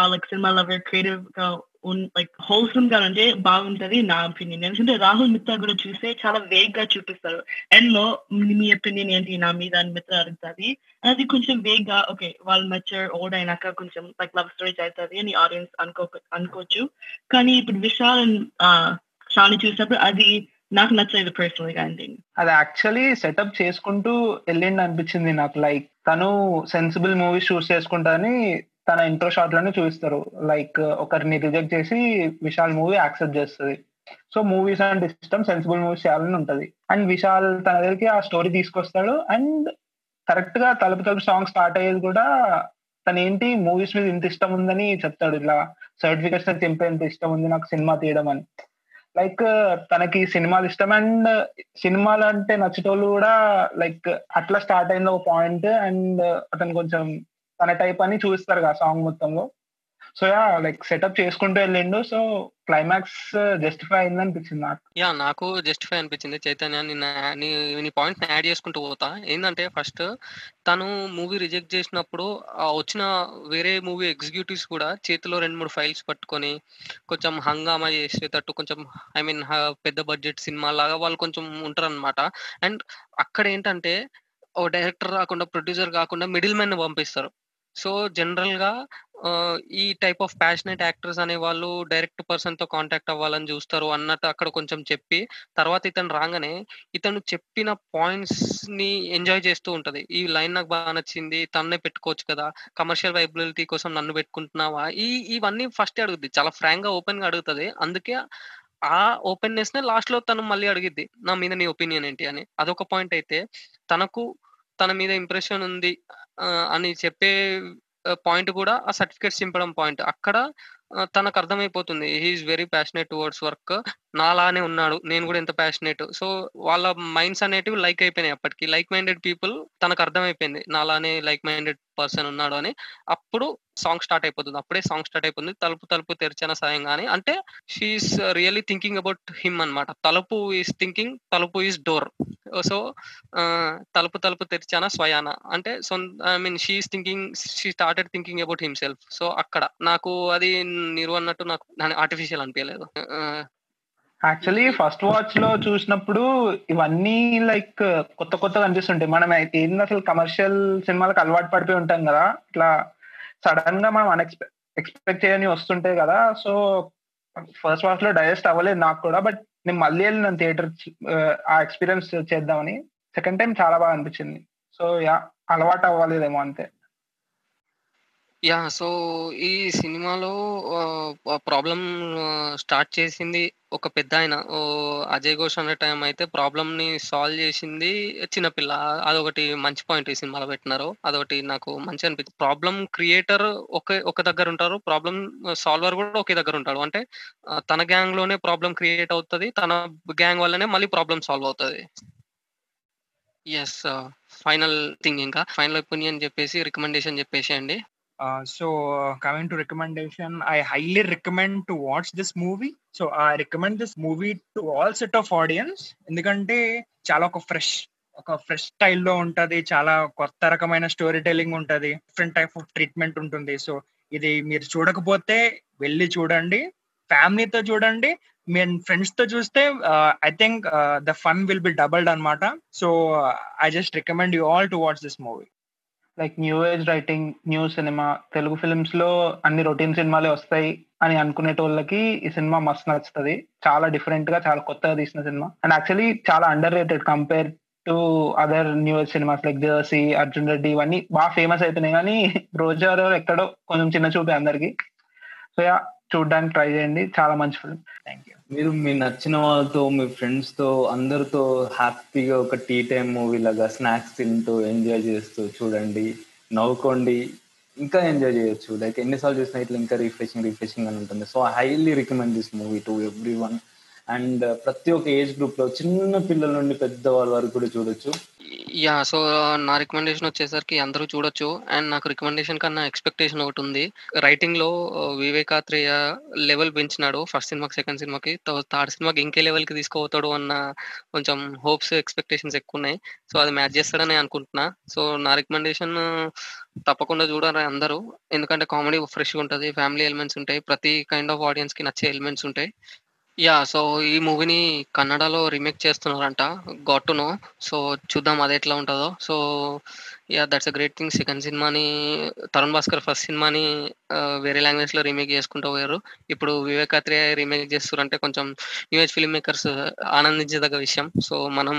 లైక్ సినిమా లవర్ క్రియేటివ్గా లైక్ హోల్సమ్గా ఉంటే బాగుంటది నా ఒపీనియన్ ఎందుకంటే రాహుల్ మిత్రా కూడా చూస్తే చాలా వేగ్గా చూపిస్తారు. ఎండ్లో మీ- ఒపీనియన్ ఏంటి? నా మీద అని మిత్ర అడుగుతుంది. అది కొంచెం వేగ్గా ఓకే వాళ్ళు మెచ్చర్ ఓల్డ్ అయినాక కొంచెం లైక్ లవ్ స్టోరీ అవుతుంది అని ఆడియన్స్ అనుకో అనుకోవచ్చు. కానీ ఇప్పుడు విశాల్ షాని చూసినప్పుడు అది నాకు నచ్చలేదు పర్సనల్గా ఎండింగ్ అది యాక్చువల్లీ సెటప్ చేసుకుంటూ వెళ్ళిండి అనిపించింది నాకు. లైక్ తను సెన్సిబుల్ మూవీస్ చూస్ చేసుకుంటాని తన ఇంట్రో షాట్లోనే చూపిస్తారు. లైక్ uh, ఒకరిని రిజెక్ట్ చేసి విశాల్ మూవీ యాక్సెప్ట్ చేస్తుంది. సో మూవీస్ అండ్ ఇష్టం సెన్సిబుల్ మూవీస్ చేయాలని ఉంటది. అండ్ విశాల్ తన దగ్గరికి ఆ స్టోరీ తీసుకొస్తాడు. అండ్ కరెక్ట్గా తలుపు తలుపు సాంగ్ స్టార్ట్ అయ్యేది కూడా తను ఏంటి మూవీస్ మీద ఇంత ఇష్టం ఉందని చెప్తాడు. ఇలా సర్టిఫికెట్స్ తెంపేంత ఇష్టం ఉంది నాకు సినిమా తీయడం అని. లైక్ uh, తనకి సినిమాలు ఇష్టం. అండ్ సినిమాలు అంటే నచ్చేటోళ్ళు కూడా లైక్ అట్లా స్టార్ట్ అయింది ఒక పాయింట్. అండ్ uh, అతను కొంచెం తన టైప్ అని చూస్తారు కదా సాంగ్ మొత్తంలో. సో యా లైక్ సెటప్ చేసుకుంటూ వెళ్ళిండు. సో క్లైమాక్స్ జస్టిఫై uh, అయింది అనిపించింది నాకు. యా నాకు జస్టిఫై అనిపించింది. చైతన్య నిన్న నీ పాయింట్ యాడ్ చేసుకుంటూ పోతా. ఏంటంటే ఫస్ట్ తను మూవీ రిజెక్ట్ చేసినప్పుడు వచ్చిన వేరే మూవీ ఎగ్జిక్యూటివ్స్ కూడా చేతిలో రెండు మూడు ఫైల్స్ పట్టుకొని కొంచెం హంగామా చేసేటట్టు కొంచెం ఐ మీన్ పెద్ద బడ్జెట్ సినిమా లాగా వాళ్ళు కొంచెం ఉంటారు అనమాట అండ్ అక్కడ ఏంటంటే ఓ డైరెక్టర్ కాకుండా ప్రొడ్యూసర్ కాకుండా మిడిల్ మ్యాన్ పంపిస్తారు. సో జనరల్గా ఈ టైప్ ఆఫ్ ప్యాషనెట్ యాక్టర్స్ అనే వాళ్ళు డైరెక్ట్ పర్సన్తో కాంటాక్ట్ అవ్వాలని చూస్తారు అన్నట్టు అక్కడ కొంచెం చెప్పి తర్వాత ఇతను రాగానే ఇతను చెప్పిన పాయింట్స్ని ఎంజాయ్ చేస్తూ ఉంటది. ఈ లైన్ నాకు బాగా నచ్చింది తన్నే పెట్టుకోవచ్చు కదా కమర్షియల్ వైబిలిటీ కోసం నన్ను పెట్టుకుంటున్నావా? ఈ ఇవన్నీ ఫస్ట్ అడుగుద్ది. చాలా ఫ్రాంక్గా ఓపెన్గా అడుగుతుంది. అందుకే ఆ ఓపెన్నెస్ నే లాస్ట్లో తను మళ్ళీ అడిగిద్ది నా మీద నీ ఒపీనియన్ ఏంటి అని. అదొక పాయింట్ అయితే తనకు తన మీద ఇంప్రెషన్ ఉంది అని చెప్పే పాయింట్ కూడా ఆ సర్టిఫికేట్స్ చింపడం పాయింట్ అక్కడ తనకు అర్థమైపోతుంది. He's very passionate towards work నాలానే ఉన్నాడు. నేను కూడా ఎంత ప్యాషనేట్ సో వాళ్ళ మైండ్స్ అనేటివి లైక్ అయిపోయినాయి అప్పటికి. లైక్ మైండెడ్ పీపుల్ తనకు అర్థమైపోయింది. నాలానే లైక్ మైండెడ్ పర్సన్ ఉన్నాడు అని. అప్పుడు సాంగ్ స్టార్ట్ అయిపోతుంది. అప్పుడే సాంగ్ స్టార్ట్ అయిపోతుంది. తలుపు తలుపు తెరిచిన సాయం కానీ అంటే she's really thinking about him అన్నమాట. తలుపు ఈస్ థింకింగ్ తలుపు ఈస్ డోర్ సో తలుపు తలుపు తెరిచాన స్వయాన? అంటే so I mean she's thinking she started thinking about himself so అక్కడ నాకు అది నిరువన్నట్టు అన్నట్టు నాకు ఆర్టిఫిషియల్ అనిపించలేదు యాక్చువల్లీ ఫస్ట్ వాచ్లో చూసినప్పుడు ఇవన్నీ లైక్ కొత్త కొత్తగా అనిపిస్తుంటాయి. మనం ఏంది అసలు కమర్షియల్ సినిమాలకు అలవాటు పడిపోయి ఉంటాం కదా? ఇట్లా సడన్గా మనం అన్ఎక్స్పెక్ట్ ఎక్స్పెక్ట్ చేయని వస్తుంటాయి కదా? సో ఫస్ట్ వాచ్లో డైజెస్ట్ అవ్వలేదు నాకు కూడా బట్ నేను మళ్ళీ వెళ్ళి నేను థియేటర్ ఆ ఎక్స్పీరియన్స్ చేద్దామని. సెకండ్ టైం చాలా బాగా అనిపించింది. సో యా అలవాటు అవ్వలేదేమో అంతే. యా సో ఈ సినిమాలో ప్రాబ్లం స్టార్ట్ చేసింది ఒక పెద్ద ఆయన. ఓ అజయ్ ఘోష్ అనే టైం అయితే ప్రాబ్లమ్ని సాల్వ్ చేసింది చిన్నపిల్ల అదొకటి మంచి పాయింట్ ఈ సినిమాలో పెట్టినారు. అదొకటి నాకు మంచి అనిపించింది ప్రాబ్లం క్రియేటర్ ఒకే ఒక దగ్గర ఉంటారు. ప్రాబ్లం సాల్వర్ కూడా ఒకే దగ్గర ఉంటాడు. అంటే తన గ్యాంగ్లోనే ప్రాబ్లం క్రియేట్ అవుతుంది. తన గ్యాంగ్ వల్లనే మళ్ళీ ప్రాబ్లం సాల్వ్ అవుతుంది. ఎస్ ఫైనల్ థింగ్ ఇంకా. ఫైనల్ ఒపీనియన్ చెప్పేసి recommendation so coming to recommendation I highly recommend to watch this movie so I recommend this movie to all set of audience ఎందుకంటే చాలా ఒక ఫ్రెష్ ఒక fresh స్టైల్లో ఉంటుంది. చాలా కొత్త రకమైన స్టోరీ టెల్లింగ్ ఉంటుంది. డిఫరెంట్ టైప్ ఆఫ్ ట్రీట్మెంట్ ఉంటుంది. సో ఇది మీరు చూడకపోతే వెళ్ళి చూడండి. ఫ్యామిలీతో చూడండి. మీరు ఫ్రెండ్స్తో చూస్తే I think the fun will be doubled అనమాట so I just recommend you all to watch this movie like new age writing new cinema Telugu ఫిలిమ్స్లో అన్ని రొటీన్ సినిమాలే వస్తాయి అని అనుకునేటోళ్ళకి ఈ సినిమా మస్తు నచ్చుతుంది. చాలా డిఫరెంట్గా చాలా కొత్తగా తీసిన సినిమా. అండ్ యాక్చువల్లీ చాలా underrated compare to other new age cinemas like Jersey Arjun Reddy ఇవన్నీ బాగా ఫేమస్ అయిపోయినాయి. కానీ రోజారో ఎక్కడో కొంచెం చిన్న చూపే అందరికి. సో చూడడానికి ట్రై చేయండి. చాలా మంచి ఫిల్మ్ థ్యాంక్ యూ మీరు మీ నచ్చిన వాళ్ళతో మీ ఫ్రెండ్స్తో అందరితో హ్యాపీగా ఒక టీ టైం మూవీ లాగా స్నాక్స్ తింటూ ఎంజాయ్ చేస్తూ చూడండి. నవ్వుకోండి. ఇంకా ఎంజాయ్ చేయొచ్చు. లైక్ ఎన్నిసార్లు చూసినా ఇట్లా ఇంకా రిఫ్రెషింగ్ రిఫ్రెషింగ్ అని ఉంటుంది. So I highly recommend this movie to everyone and ప్రతి ఒక్క ఏజ్ గ్రూప్లో చిన్న పిల్లల నుండి పెద్ద వాళ్ళ వరకు కూడా చూడొచ్చు. యా సో నా రికమెండేషన్ వచ్చేసరికి అందరూ చూడొచ్చు. అండ్ నాకు రికమెండేషన్ కన్నా ఎక్స్పెక్టేషన్ ఒకటి ఉంది. రైటింగ్లో వివేకాత్రేయ లెవెల్ పెంచినాడు. ఫస్ట్ సినిమాకి సెకండ్ సినిమాకి థర్డ్ సినిమాకి ఇంకే లెవెల్కి తీసుకోపోతాడు అన్న కొంచెం హోప్స్ ఎక్స్పెక్టేషన్స్ ఎక్కువ ఉన్నాయి. సో అది మ్యాచ్ చేస్తాడని అనుకుంటున్నా. సో నా రికమెండేషన్ తప్పకుండా చూడాలి అందరూ. ఎందుకంటే కామెడీ ఫ్రెష్గా ఉంటుంది. ఫ్యామిలీ ఎలిమెంట్స్ ఉంటాయి. ప్రతి కైండ్ ఆఫ్ ఆడియన్స్కి నచ్చే ఎలిమెంట్స్ ఉంటాయి. యా సో ఈ మూవీని కన్నడలో రీమేక్ చేస్తున్నారంట గాట్ టు నో సో చూద్దాం అది ఎట్లా ఉంటుందో. So yeah that's a great thing second సినిమాని తరుణ్ భాస్కర్ ఫస్ట్ సినిమాని వేరే లాంగ్వేజ్లో రీమేక్ చేసుకుంటూ పోయారు. ఇప్పుడు వివేకాత్రేయ రీమేక్ చేస్తారంటే కొంచెం న్యూ ఏజ్ ఫిల్మ్ మేకర్స్ ఆనందించదగ్గ విషయం. సో మనం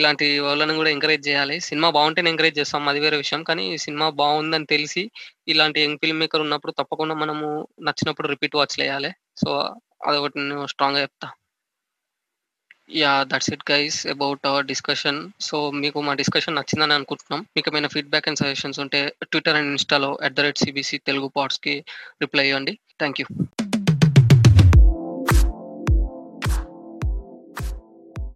ఇలాంటి వాళ్ళని కూడా ఎంకరేజ్ చేయాలి. సినిమా బాగుంటేనే ఎంకరేజ్ చేస్తాం అది వేరే విషయం. కానీ సినిమా బాగుందని తెలిసి ఇలాంటి యంగ్ ఫిల్మ్ మేకర్ ఉన్నప్పుడు తప్పకుండా మనము నచ్చినప్పుడు రిపీట్ వాచ్ చేయాలి సో అదొకటి నేను స్ట్రాంగ్గా చెప్తా. Yeah that's it guys about our discussion so మీకు మా డిస్కషన్ నచ్చిందని అనుకుంటున్నాం. మీకు ఏమైనా ఫీడ్బ్యాక్ అండ్ సజెషన్స్ ఉంటే ట్విట్టర్ అండ్ ఇన్స్టాలో at the rate CBC Telugu పాట్స్కి reply ఇవ్వండి. Thank you